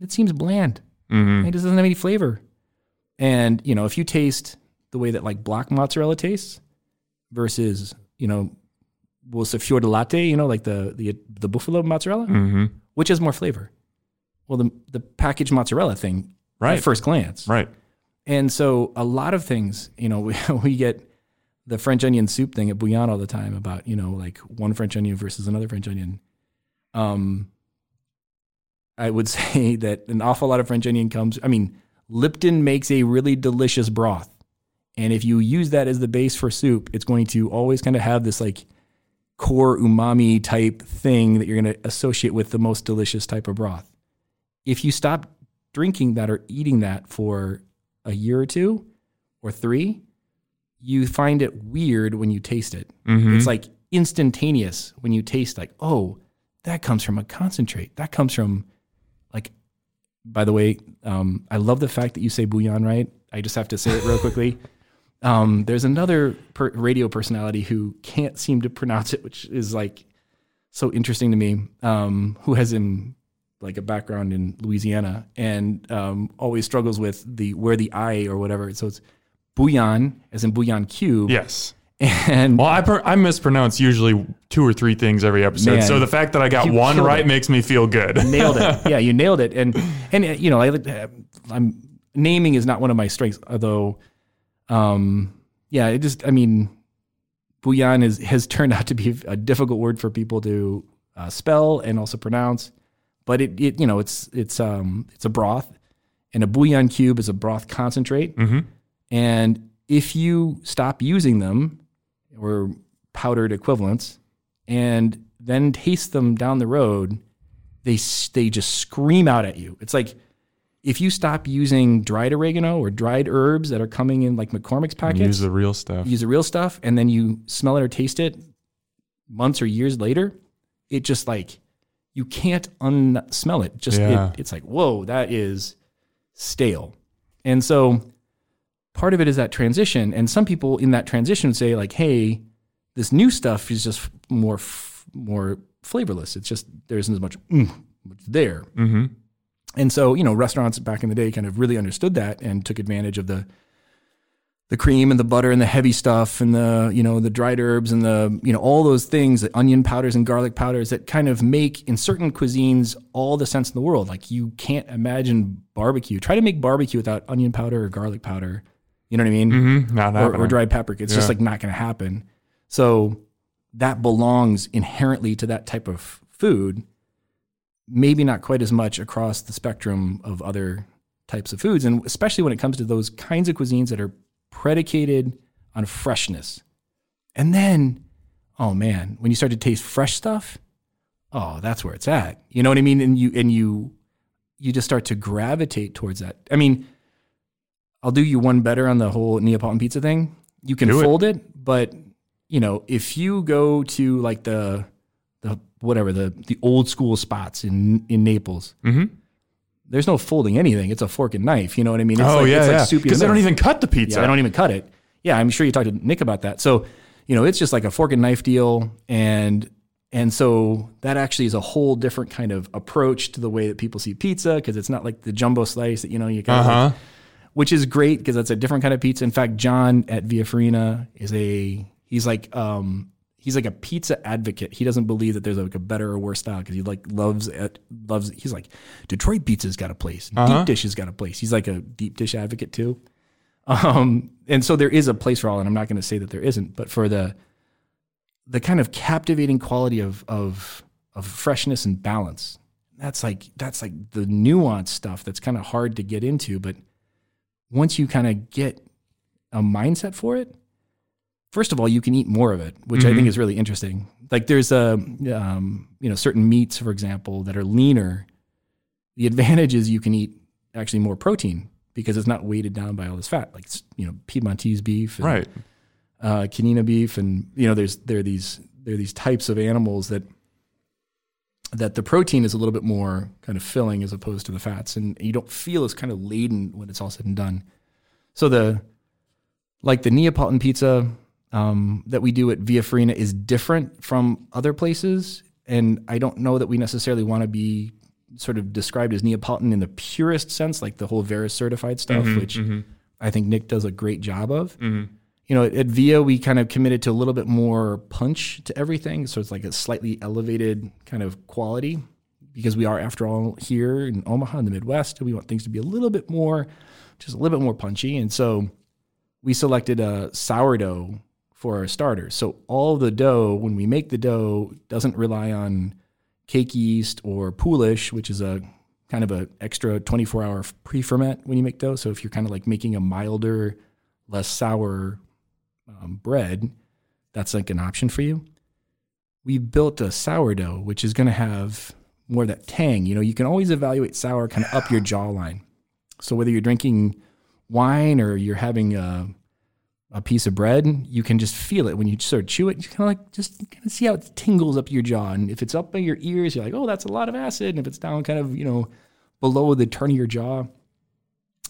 it seems bland. Mhm. it doesn't have any flavor. And you know if you taste the way that like black mozzarella tastes versus you know we'll say fior di latte you know like the the the buffalo mozzarella Mhm. which has more flavor? Well, the the packaged mozzarella thing, Right. at first glance, Right. and so a lot of things, you know, we, we get the French onion soup thing at Bouillon all the time about you know like one French onion versus another French onion. Um, I would say that an awful lot of French onion comes. I mean, Lipton makes a really delicious broth, and if you use that as the base for soup, it's going to always kind of have this like core umami type thing that you're going to associate with the most delicious type of broth. If you stop drinking that or eating that for a year or two or three, you find it weird when you taste it. Mhm. It's like instantaneous when you taste like, oh, that comes from a concentrate. That comes from like by the way, um, I love the fact that you say bouillon right. I just have to say it real quickly. Um, there's another per- radio personality who can't seem to pronounce it, which is like so interesting to me. Um, who has in like a background in Louisiana and um, always struggles with the where the I or whatever. So it's bouillon, as in bouillon cube. Yes. And Well, I per- I mispronounce usually two or three things every episode. Man, so the fact that I got one right it. makes me feel good. nailed it. Yeah, you nailed it. And and you know, I, I'm naming is not one of my strengths, although, um, yeah, it just I mean, bouillon is has turned out to be a difficult word for people to uh, spell and also pronounce. but it, it you know it's it's um it's a broth, and a bouillon cube is a broth concentrate. And if you stop using them, or powdered equivalents, and then taste them down the road, they they just scream out at you. It's like if you stop using dried oregano or dried herbs that are coming in like McCormick's packets, Use the real stuff. use the real stuff, and then you smell it or taste it months or years later, it just like you can't unsmell it. Just Yeah. it, it's like whoa, that is stale. And so part of it is that transition. And some people in that transition would say like, hey, this new stuff is just more f- more flavorless. It's just there isn't as much mm, there. hmm And so, you know, restaurants back in the day kind of really understood that and took advantage of the the cream and the butter and the heavy stuff and the, you know, the dried herbs and the, you know, all those things, the onion powders and garlic powders that kind of make in certain cuisines all the sense in the world. Like you can't imagine barbecue. Try to make barbecue without onion powder or garlic powder. You know what I mean? hmm Not or, or dried paprika. It's just like not going to happen. So that belongs inherently to that type of food. Maybe not quite as much across the spectrum of other types of foods, and especially when it comes to those kinds of cuisines that are predicated on freshness. And then, oh man, when you start to taste fresh stuff, oh, that's where it's at. You know what I mean? And you and you you just start to gravitate towards that. I mean, I'll do you one better on the whole Neapolitan pizza thing. You can Do fold it, but you know, if you go to like the whatever the the old school spots in in Naples, hmm there's no folding anything. It's a fork and knife. You know what I mean? It's Oh like, yeah, it's like yeah. in Because the they don't even cut the pizza. Yeah, I don't even cut it. Yeah, I'm sure you talked to Nick about that. So, you know, it's just like a fork and knife deal, and and so that actually is a whole different kind of approach to the way that people see pizza because it's not like the jumbo slice that you know you kind Uh of like, which is great because that's a different kind of pizza. In fact, John at Via Farina is a he's like um he's like a pizza advocate. He doesn't believe that there's like a better or worse style because he like loves it loves he's like Detroit pizza's got a place. Uh-huh. Deep dish has got a place. He's like a deep dish advocate too. Um and so there is a place for all and I'm not going to say that there isn't, but for the the kind of captivating quality of of of freshness and balance. That's like that's like the nuanced stuff that's kind of hard to get into, but once you kind of get a mindset for it, first of all, you can eat more of it, which I think Mhm. is really interesting. Like there's a um, you know certain meats, for example, that are leaner. The advantage is you can eat actually more protein because it's not weighted down by all this fat, like you know Piedmontese beef, and, Right. uh, Chianina beef, and you know there's there are these there are these types of animals that that the protein is a little bit more kind of filling as opposed to the fats, and you don't feel as kind of laden when it's all said and done. So the like the Neapolitan pizza um, that we do at Via Farina is different from other places, and I don't know that we necessarily want to be sort of described as Neapolitan in the purest sense, like the whole Vera certified stuff, mm-hmm, which mm-hmm. I think Nick does a great job of. Mm-hmm. You know, at Via, we kind of committed to a little bit more punch to everything. So it's like a slightly elevated kind of quality because we are, after all, here in Omaha in the Midwest. And we want things to be a little bit more, just a little bit more punchy. And so we selected a sourdough for our starters. So all the dough, when we make the dough, doesn't rely on cake yeast or poolish, which is a kind of a extra 24 hour pre-ferment when you make dough. So if you're kind of like making a milder, less sour um, bread, that's like an option for you. We built a sourdough, which is going to have more of that tang. You know, you can always evaluate sour kind of up your jawline. So whether you're drinking wine or you're having a, a piece of bread, you can just feel it when you sort of chew it. You kind of like just kind of see how it tingles up your jaw. And if it's up by your ears, you're like, oh, that's a lot of acid. And if it's down kind of, you know, below the turn of your jaw,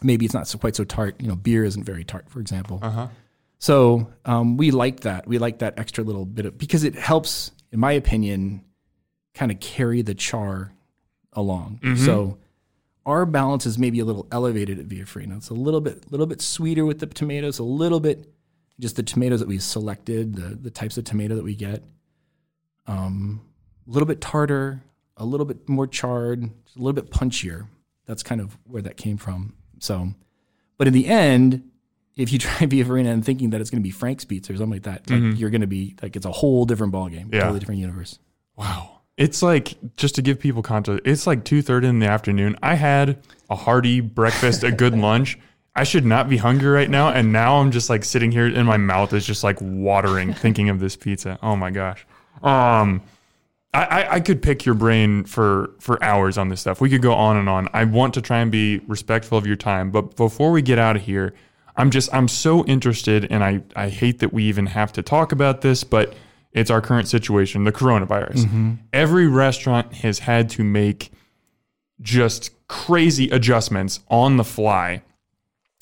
maybe it's not so quite so tart. You know, beer isn't very tart, for example. Uh huh. So um, we like that. We like that extra little bit of because it helps, in my opinion, kind of carry the char along. So our balance is maybe a little elevated at Via Farina. It's a little bit, little bit sweeter with the tomatoes, a little bit just the tomatoes that we selected, the the types of tomato that we get. Um, a little bit tartar, a little bit more charred, a little bit punchier. That's kind of where that came from. So, but in the end, if you try Via Farina and thinking that it's going to be Frank's Pizza or something like that, like you're going to be like it's a whole different ballgame, Yeah. totally different universe. Wow. It's like just to give people context. It's like two thirty in the afternoon. I had a hearty breakfast, a good lunch. I should not be hungry right now, and now I'm just like sitting here, and my mouth is just like watering thinking of this pizza. Oh my gosh. Um, I, I, I could pick your brain for for hours on this stuff. We could go on and on. I want to try and be respectful of your time, but before we get out of here, I'm just I'm so interested, and I I hate that we even have to talk about this, but it's our current situation, the coronavirus. Mm-hmm. Every restaurant has had to make just crazy adjustments on the fly.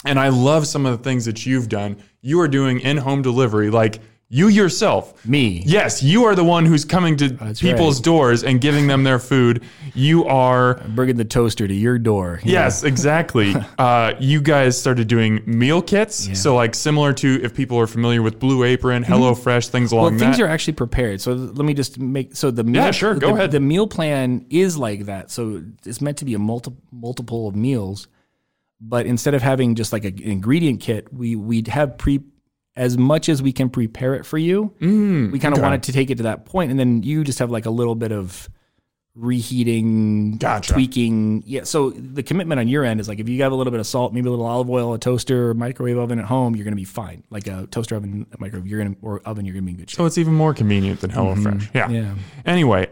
And I love some of the things that you've done. You are doing in home delivery, like you yourself. Me. Yes, you are the one who's coming to people's doors and giving them their food. You are, Bringing the toaster to your door. yes, exactly. uh, you guys started doing meal kits. So, like, similar to if people are familiar with Blue Apron, HelloFresh, things along Mm-hmm. Well, things that. are actually prepared. So let me just make so the meal, Yeah, sure, go the, ahead. The meal plan is like that. So it's meant to be a multi, multiple of meals, but instead of having just like an ingredient kit, we we have pre as much as we can prepare it for you. Mm, we kind of wanted to take it to that point, and then you just have like a little bit of reheating, Gotcha. tweaking. Yeah. So the commitment on your end is like if you have a little bit of salt, maybe a little olive oil, a toaster, microwave oven at home, you're going to be fine. Like a toaster oven, a microwave, you're going to or oven, you're going to be in good shape. so it's even more convenient than HelloFresh. Yeah. Yeah. Anyway,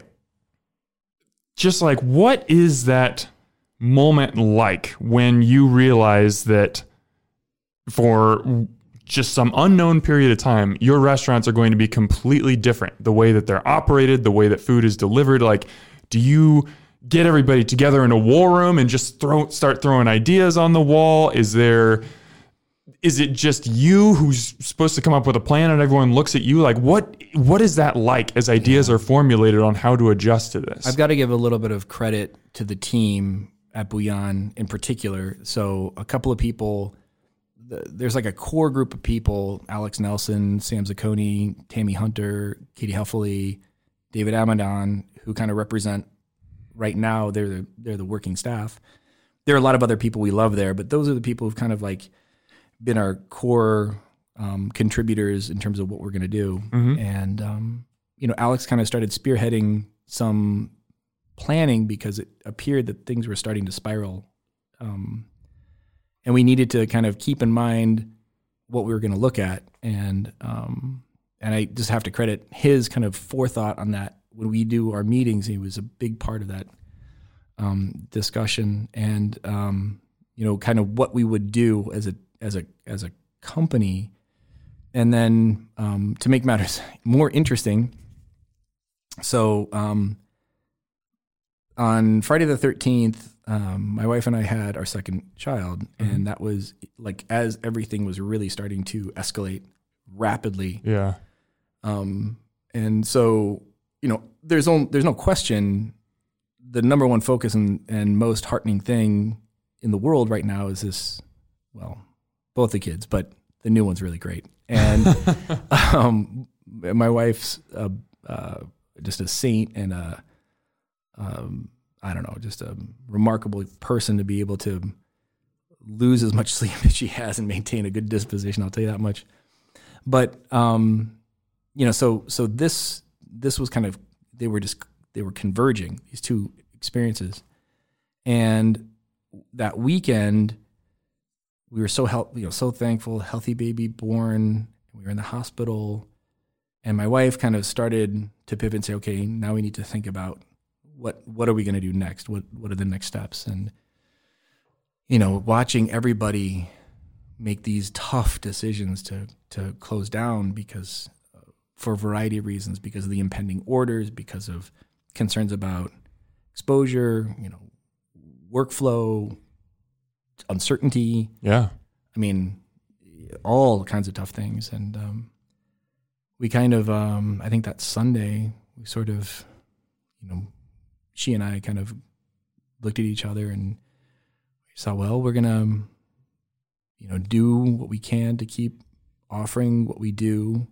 just like what is that moment like when you realize that for just some unknown period of time, your restaurants are going to be completely different. The way that they're operated, the way that food is delivered. Like, do you get everybody together in a war room and just throw start throwing ideas on the wall? Is there is it just you who's supposed to come up with a plan and everyone looks at you like what what is that like as ideas are formulated on how to adjust to this I've got to give a little bit of credit to the team at Bouillon in particular. So a couple of people, th- there's like a core group of people: Alex Nelson, Sam Zacconi, Tammy Hunter, Katie Heffley, David Amadon, who kind of represent right now. They're the they're the working staff. There are a lot of other people we love there, but those are the people who've kind of like been our core um, contributors in terms of what we're going to do. And um, you know, Alex kind of started spearheading some planning because it appeared that things were starting to spiral, um, and we needed to kind of keep in mind what we were going to look at. And um, and I just have to credit his kind of forethought on that. When we do our meetings, he was a big part of that um, discussion, and um, you know, kind of what we would do as a as a as a company. And then um, to make matters more interesting, so um, on Friday the thirteenth, um, my wife and I had our second child, and that was like as everything was really starting to escalate rapidly. yeah Um, and so, you know, there's on, there's no question the number one focus and, and most heartening thing in the world right now is this, well, both the kids, but the new one's really great. And um, my wife's uh, uh, just a saint and a, um, I don't know, just a remarkable person to be able to lose as much sleep as she has and maintain a good disposition. I'll tell you that much. But um, you know, so so this this was kind of they were just they were converging these two experiences, and that weekend we were so help you know so thankful, healthy baby born. We were in the hospital, and my wife kind of started to pivot and say, okay, now we need to think about what what are we going to do next? What what are the next steps? And you know, watching everybody make these tough decisions to to close down because for a variety of reasons because of the impending orders because of concerns about exposure you know workflow uncertainty yeah i mean all kinds of tough things and um, we kind of um, i think that sunday we sort of you know she and i kind of looked at each other and saw well we're gonna um, you know do what we can to keep offering what we do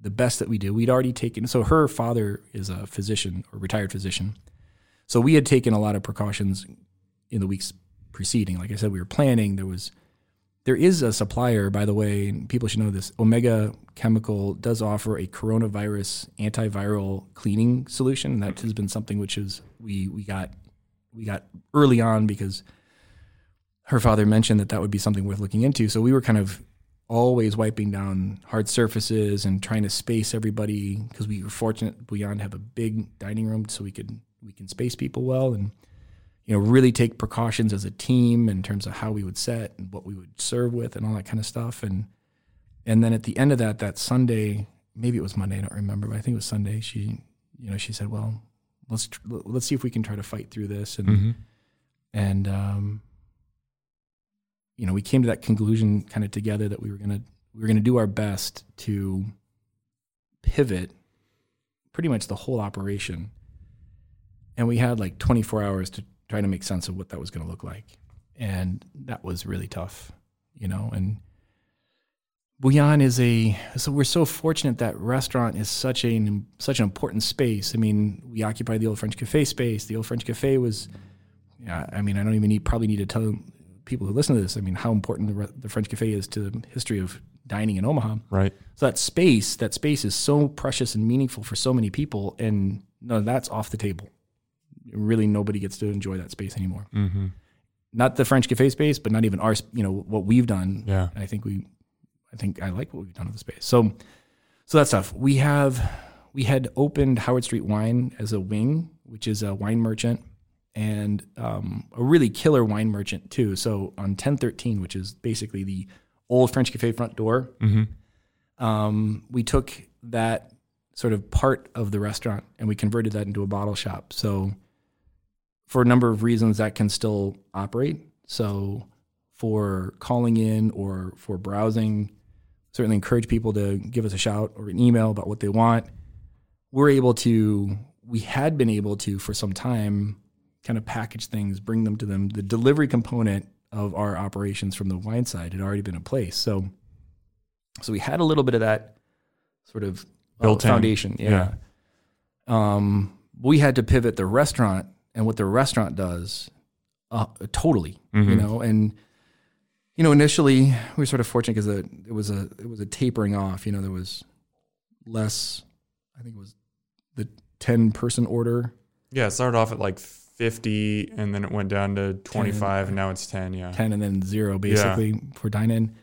the best that we do. We'd already taken so her father is a physician or retired physician. So we had taken a lot of precautions in the weeks preceding. Like i said we were planning. There was there is a supplier, by the way, and people should know this. Omega Chemical does offer a coronavirus antiviral cleaning solution. and That has been something which is we we got we got early on because her father mentioned that that would be something worth looking into. So we were kind of always wiping down hard surfaces and trying to space everybody because we were fortunate beyond have a big dining room so we could we can space people well and you know really take precautions as a team in terms of how we would set and what we would serve with and all that kind of stuff. And and then at the end of that that Sunday maybe it was Monday I don't remember but I think it was Sunday she you know she said well let's tr- let's see if we can try to fight through this. And Mm-hmm. and um, you know we came to that conclusion kind of together that we were gonna we were gonna do our best to pivot pretty much the whole operation. And we had like 24 hours to try to make sense of what that was going to look like and that was really tough you know and Bouillon is a so we're so fortunate that restaurant is such a such an important space. I mean, we occupy the old French Cafe space. The old French Cafe was, yeah. I mean, I don't even need probably need to tell people who listen to this. I mean, how important the, the French Cafe is to the history of dining in Omaha. Right. So that space, that space is so precious and meaningful for so many people, and no, that's off the table. Really, nobody gets to enjoy that space anymore. Mm-hmm. Not the French Cafe space, but not even our, you know, what we've done. Yeah. And I think we, I think I like what we've done with the space. So, so that stuff. We have, we had opened Howard Street Wine as a wing, which is a wine merchant and um, a really killer wine merchant too. So on 1013, which is basically the old French Cafe front door, Mm-hmm. um, we took that sort of part of the restaurant and we converted that into a bottle shop. So, for a number of reasons, that can still operate. So, for calling in or for browsing, certainly encourage people to give us a shout or an email about what they want. We're able to, we had been able to for some time kind of package things, bring them to them. The delivery component of our operations from the wine side had already been in place. So, so we had a little bit of that sort of uh, Built in. foundation. Yeah. Um, we had to pivot the restaurant and what the restaurant does uh, totally, you Mhm. know, and you know, initially we were sort of fortunate because it was a it was a tapering off. You know, there was less. I think it was the ten person order. Yeah. It started off at like 50 and then it went down to 25 and now it's 10. Yeah. 10 and then zero basically for dine in.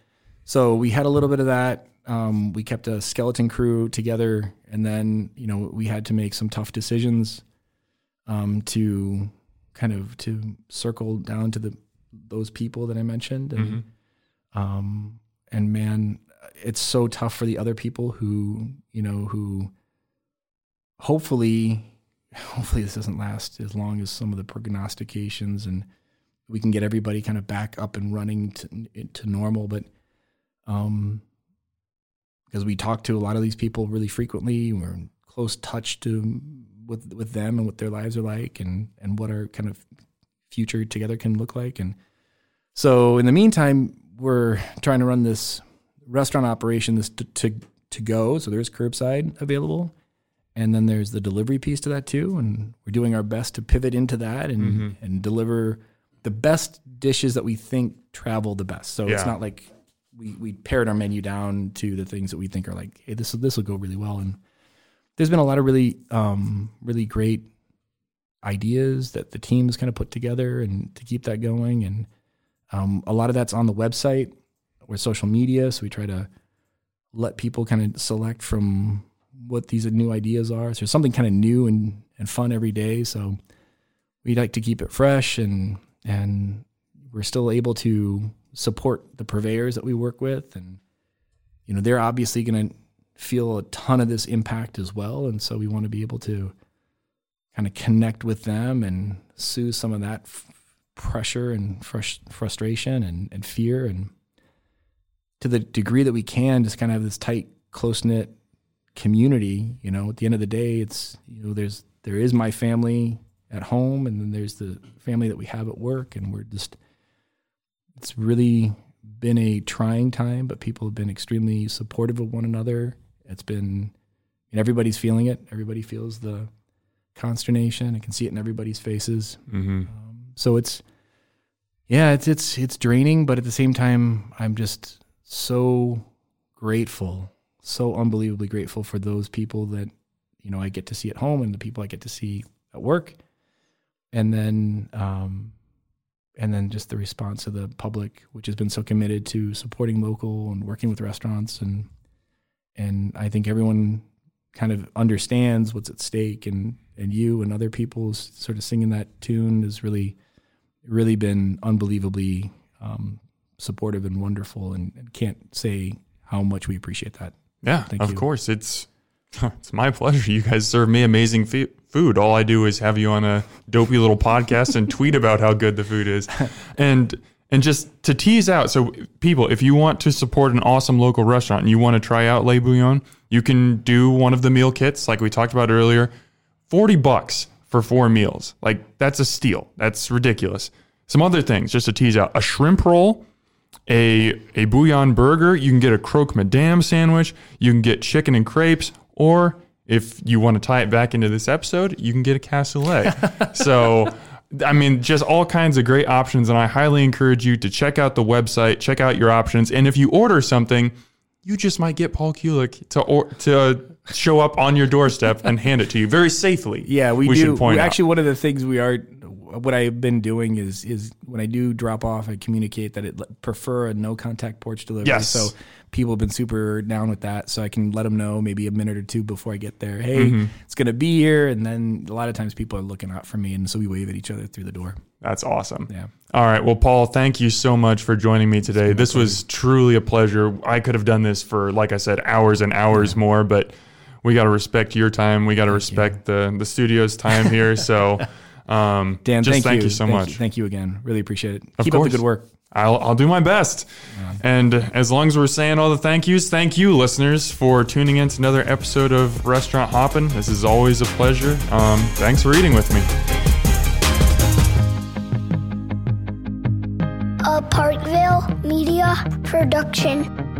So we had a little bit of that. Um, we kept a skeleton crew together and then, you know, we had to make some tough decisions um, to kind of to circle down to the those people that I mentioned. And Mhm. um, and man, it's so tough for the other people who, you know, who hopefully hopefully this doesn't last as long as some of the prognostications and we can get everybody kind of back up and running to, to normal. But um, because we talk to a lot of these people really frequently, we're in close touch to with with them and what their lives are like, and and what our kind of future together can look like. And so, in the meantime, we're trying to run this restaurant operation, this to to, to go. So there's curbside available. And then there's the delivery piece to that too, and we're doing our best to pivot into that and Mhm. and deliver the best dishes that we think travel the best. So it's not like we we pared our menu down to the things that we think are like, hey, this this will go really well. And there's been a lot of really um, really great ideas that the teams kind of put together and to keep that going. And um, a lot of that's on the website or social media. So we try to let people kind of select from what these new ideas are. So there's something kind of new and, and fun every day. So we like to keep it fresh and and we're still able to support the purveyors that we work with and you know they're obviously going to feel a ton of this impact as well. And so we want to be able to kind of connect with them and soothe some of that f- pressure and frus- frustration and, and fear. And to the degree that we can just kind of have this tight close-knit community you know at the end of the day it's you know there's there is my family at home and then there's the family that we have at work. And we're just it's really been a trying time but people have been extremely supportive of one another it's been and everybody's feeling it. Everybody feels the consternation. I can see it in everybody's faces. Mm-hmm. um, so it's yeah, it's it's it's draining, but at the same time, I'm just so grateful, so unbelievably grateful for those people that you know I get to see at home and the people I get to see at work, and then um, and then just the response of the public, which has been so committed to supporting local and working with restaurants and and I think everyone kind of understands what's at stake and and you and other people sort of singing that tune has really really been unbelievably um, supportive and wonderful and, and, can't say how much we appreciate that. Yeah Thank of you. course. It's it's my pleasure. You guys serve me amazing food. All i do is have you on a dopey little podcast and tweet about how good the food is. And and just to tease out, so people, if you want to support an awesome local restaurant and you want to try out Le Bouillon, you can do one of the meal kits like we talked about earlier. 40 bucks for four meals. Like that's a steal. That's ridiculous. Some other things just to tease out a shrimp roll, a, a bouillon burger. You can get a croque madame sandwich. You can get chicken and crepes, or if you want to tie it back into this episode, you can get a cassoulet. so I mean, just all kinds of great options. And I highly encourage you to check out the website, check out your options. And if you order something, you just might get Paul Kulik to or, to show up on your doorstep and hand it to you very safely. Yeah, we, we do. we, actually, one of the things we are, what I've been doing is is when I do drop off, I communicate that it prefer a no contact porch delivery. Yes. So people have been super down with that. So I can let them know maybe a minute or two before I get there. Hey, mm-hmm. it's going to be here. And then a lot of times people are looking out for me. And so we wave at each other through the door. That's awesome. Yeah. All right. Well, Paul, thank you so much for joining me today. This was truly a pleasure. I could have done this for, like I said, hours and hours yeah. more, but we got to respect your time. We got to respect the, the studio's time here. So, um, Dan, just thank, thank you. you, so thank much. You. Thank you again. Really appreciate it. Of Keep course. up the good work. I'll, I'll do my best. Yeah. And as long as we're saying all the thank yous, thank you, listeners, for tuning in to another episode of Restaurant Hoppin'. This is always a pleasure. Um, thanks for eating with me. A Parkville Media Production.